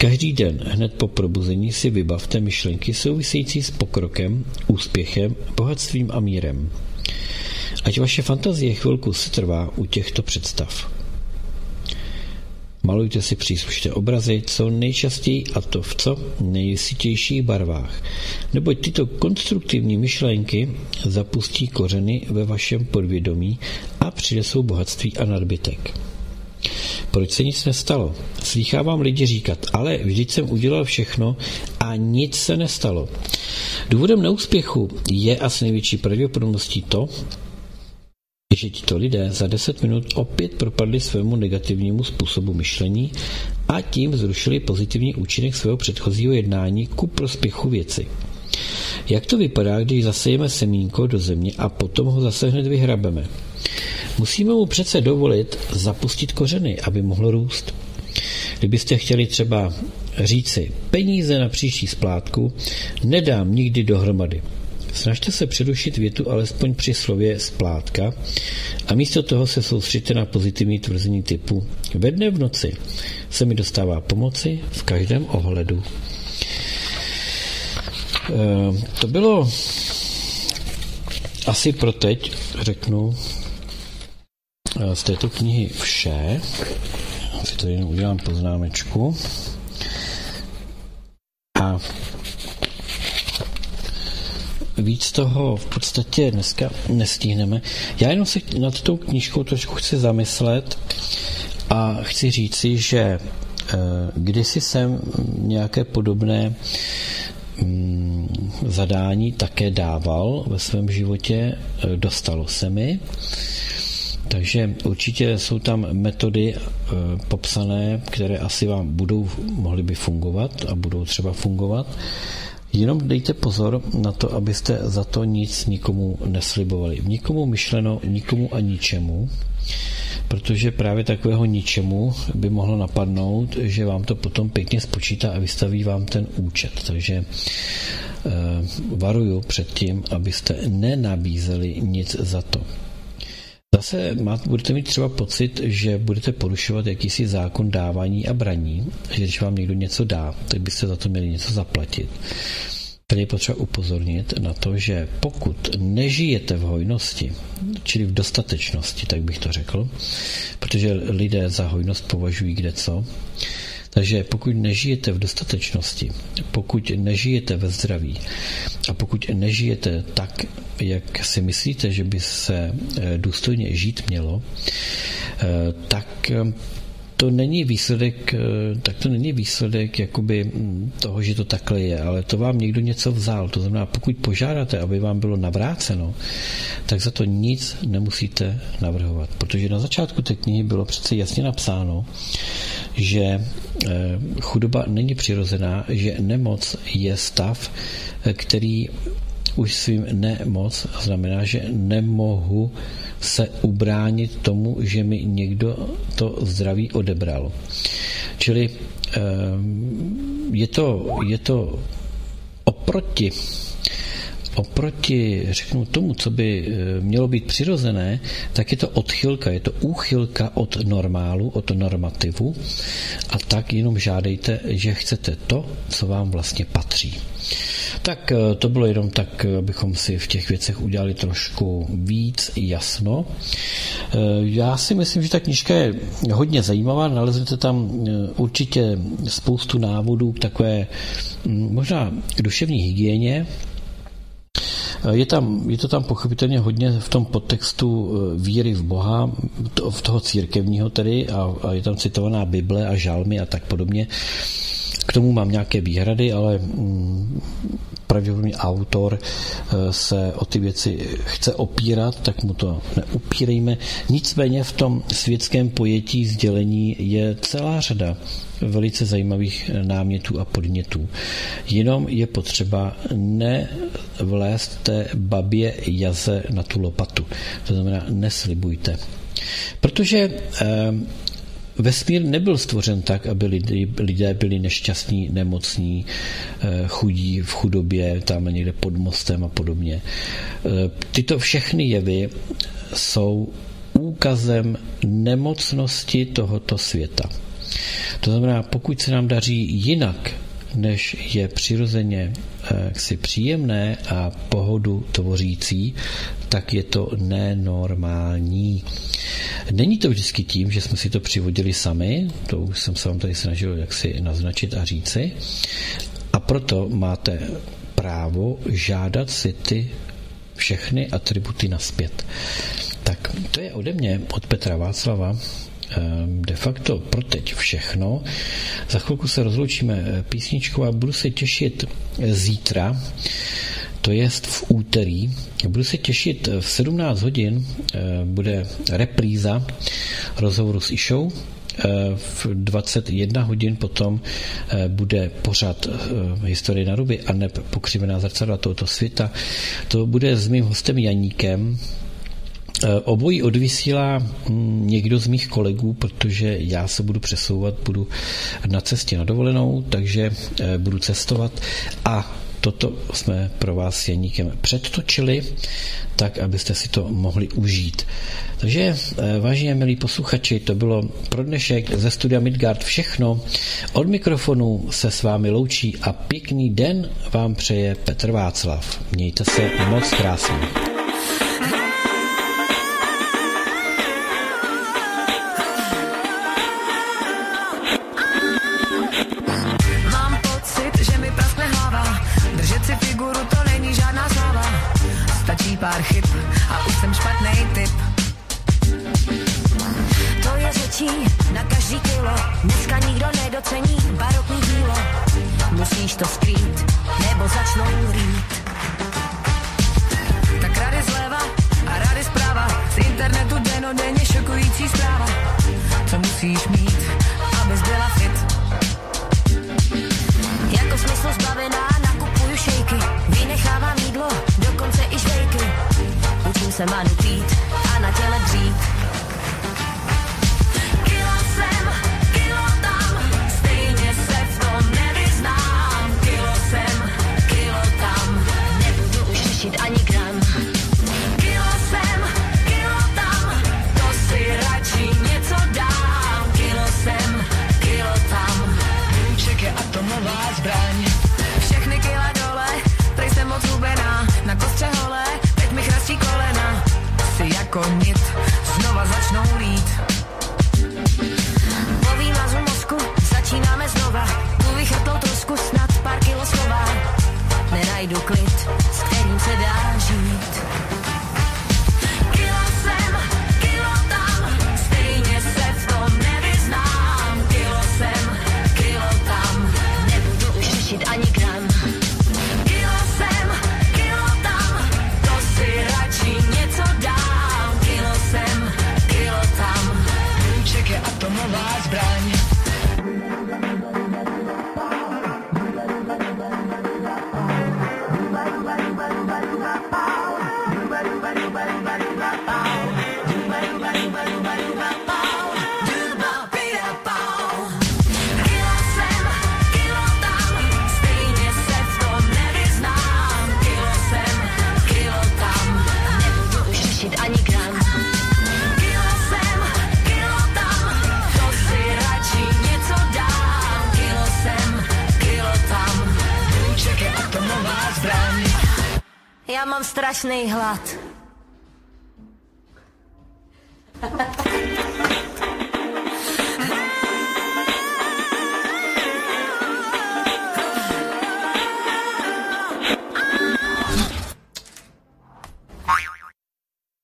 Každý den hned po probuzení si vybavte myšlenky související s pokrokem, úspěchem, bohatstvím a mírem. Ať vaše fantazie chvilku se trvá u těchto představ. Malujte si příslušné obrazy co nejčastěji a to v co nejsitějších barvách, neboť tyto konstruktivní myšlenky zapustí kořeny ve vašem podvědomí a přinesou bohatství a nadbytek. Proč se nic nestalo? Slýchávám lidi říkat, ale vždyť jsem udělal všechno a nic se nestalo. Důvodem neúspěchu je a s největší pravděpodobností to, že tito lidé za 10 minut opět propadli svému negativnímu způsobu myšlení a tím zrušili pozitivní účinek svého předchozího jednání ku prospěchu věci. Jak to vypadá, když zasejeme semínko do země a potom ho zase hned vyhrabeme? Musíme mu přece dovolit zapustit kořeny, aby mohl růst. Kdybyste chtěli třeba říci peníze na příští splátku, nedám nikdy dohromady. Snažte se přerušit větu alespoň při slově splátka a místo toho se soustřeďte na pozitivní tvrzení typu ve dne v noci se mi dostává pomoci v každém ohledu. E, to bylo asi pro teď, řeknu, z této knihy vše. Si tady jenom udělám poznámečku. A víc toho v podstatě dneska nestihneme. Já jenom se nad tou knížkou trošku chci zamyslet a chci říci, že eh, kdysi jsem nějaké podobné mm, zadání také dával ve svém životě, eh, dostalo se mi. Takže určitě jsou tam metody e, popsané, které asi vám budou, mohly by fungovat a budou třeba fungovat. Jenom dejte pozor na to, abyste za to nic nikomu neslibovali. Nikomu myšleno, nikomu a ničemu, protože právě takového ničemu by mohlo napadnout, že vám to potom pěkně spočítá a vystaví vám ten účet. Takže e, varuju před tím, abyste nenabízeli nic za to. Zase máte, budete mít třeba pocit, že budete porušovat jakýsi zákon dávání a braní, že když vám někdo něco dá, tak byste za to měli něco zaplatit. Tady je potřeba upozornit na to, že pokud nežijete v hojnosti, čili v dostatečnosti, tak bych to řekl, protože lidé za hojnost považují kde co, takže pokud nežijete v dostatečnosti, pokud nežijete ve zdraví a pokud nežijete tak, jak si myslíte, že by se eh, důstojně žít mělo, eh, tak eh, to není výsledek, tak to není výsledek jakoby hm, toho, že to takhle je, ale to vám někdo něco vzal. To znamená, pokud požádáte, aby vám bylo navráceno, tak za to nic nemusíte navrhovat. Protože na začátku té knihy bylo přece jasně napsáno, že eh, chudoba není přirozená, že nemoc je stav, eh, který už svým nemoc znamená, že nemohu se ubránit tomu, že mi někdo to zdraví odebral. Čili eh, je to, je to oproti oproti, řeknu tomu, co by eh, mělo být přirozené, tak je to odchylka, je to úchylka od normálu, od normativu a tak jenom žádejte, že chcete to, co vám vlastně patří. Tak eh, to bylo jenom tak, abychom si v těch věcech udělali trošku víc jasno. Eh, já si myslím, že ta knižka je hodně zajímavá, naleznete tam určitě spoustu návodů k takové hm, možná duševní hygieně, je, tam, je to tam pochopitelně hodně v tom podtextu eh, víry v Boha, v toho církevního tedy, a, a je tam citovaná Bible a žalmy a tak podobně. K tomu mám nějaké výhrady, ale mm, pravděpodobně autor eh, se o ty věci chce opírat, tak mu to neupírejme. Nicméně v tom světském pojetí sdělení je celá řada velice zajímavých námětů a podnětů. Jenom je potřeba nevlézt té babě jaze na tu lopatu. To znamená, neslibujte. Protože eh, Vesmír nebyl stvořen tak, aby lidé byli nešťastní, nemocní, eh, chudí v chudobě, tam někde pod mostem a podobně. Eh, tyto všechny jevy jsou úkazem nemocnosti tohoto světa. To znamená, pokud se nám daří jinak, než je přirozeně eh, si příjemné a pohodu tvořící, tak je to nenormální. Není to vždycky tím, že jsme si to přivodili sami, to už jsem se vám tady snažil jaksi naznačit a říci, a proto máte právo žádat si ty všechny atributy naspět. Tak to je ode mě, od Petra Václava. Ehm, de facto pro teď všechno. Za chvilku se rozloučíme eh, písničkou a budu se těšit eh, zítra, to jest v úterý. Budu se těšit eh, v 17 hodin, bude repríza rozhovoru s Išou, v 21 hodin potom bude pořad historie na ruby a ne pokřivená zrcadla tohoto světa. To bude s mým hostem Janíkem, E, obojí odvysílá mm, někdo z mých kolegů, protože já se budu přesouvat, budu na cestě na dovolenou, takže e, budu cestovat a toto jsme pro vás s Janíkem předtočili, tak abyste si to mohli užít. Takže, e, vážně milí posluchači, to bylo pro dnešek ze studia Midgard všechno. Od mikrofonu se s vámi loučí a pěkný den vám přeje Petr Václav. Mějte se moc krásně. Věčný hlad.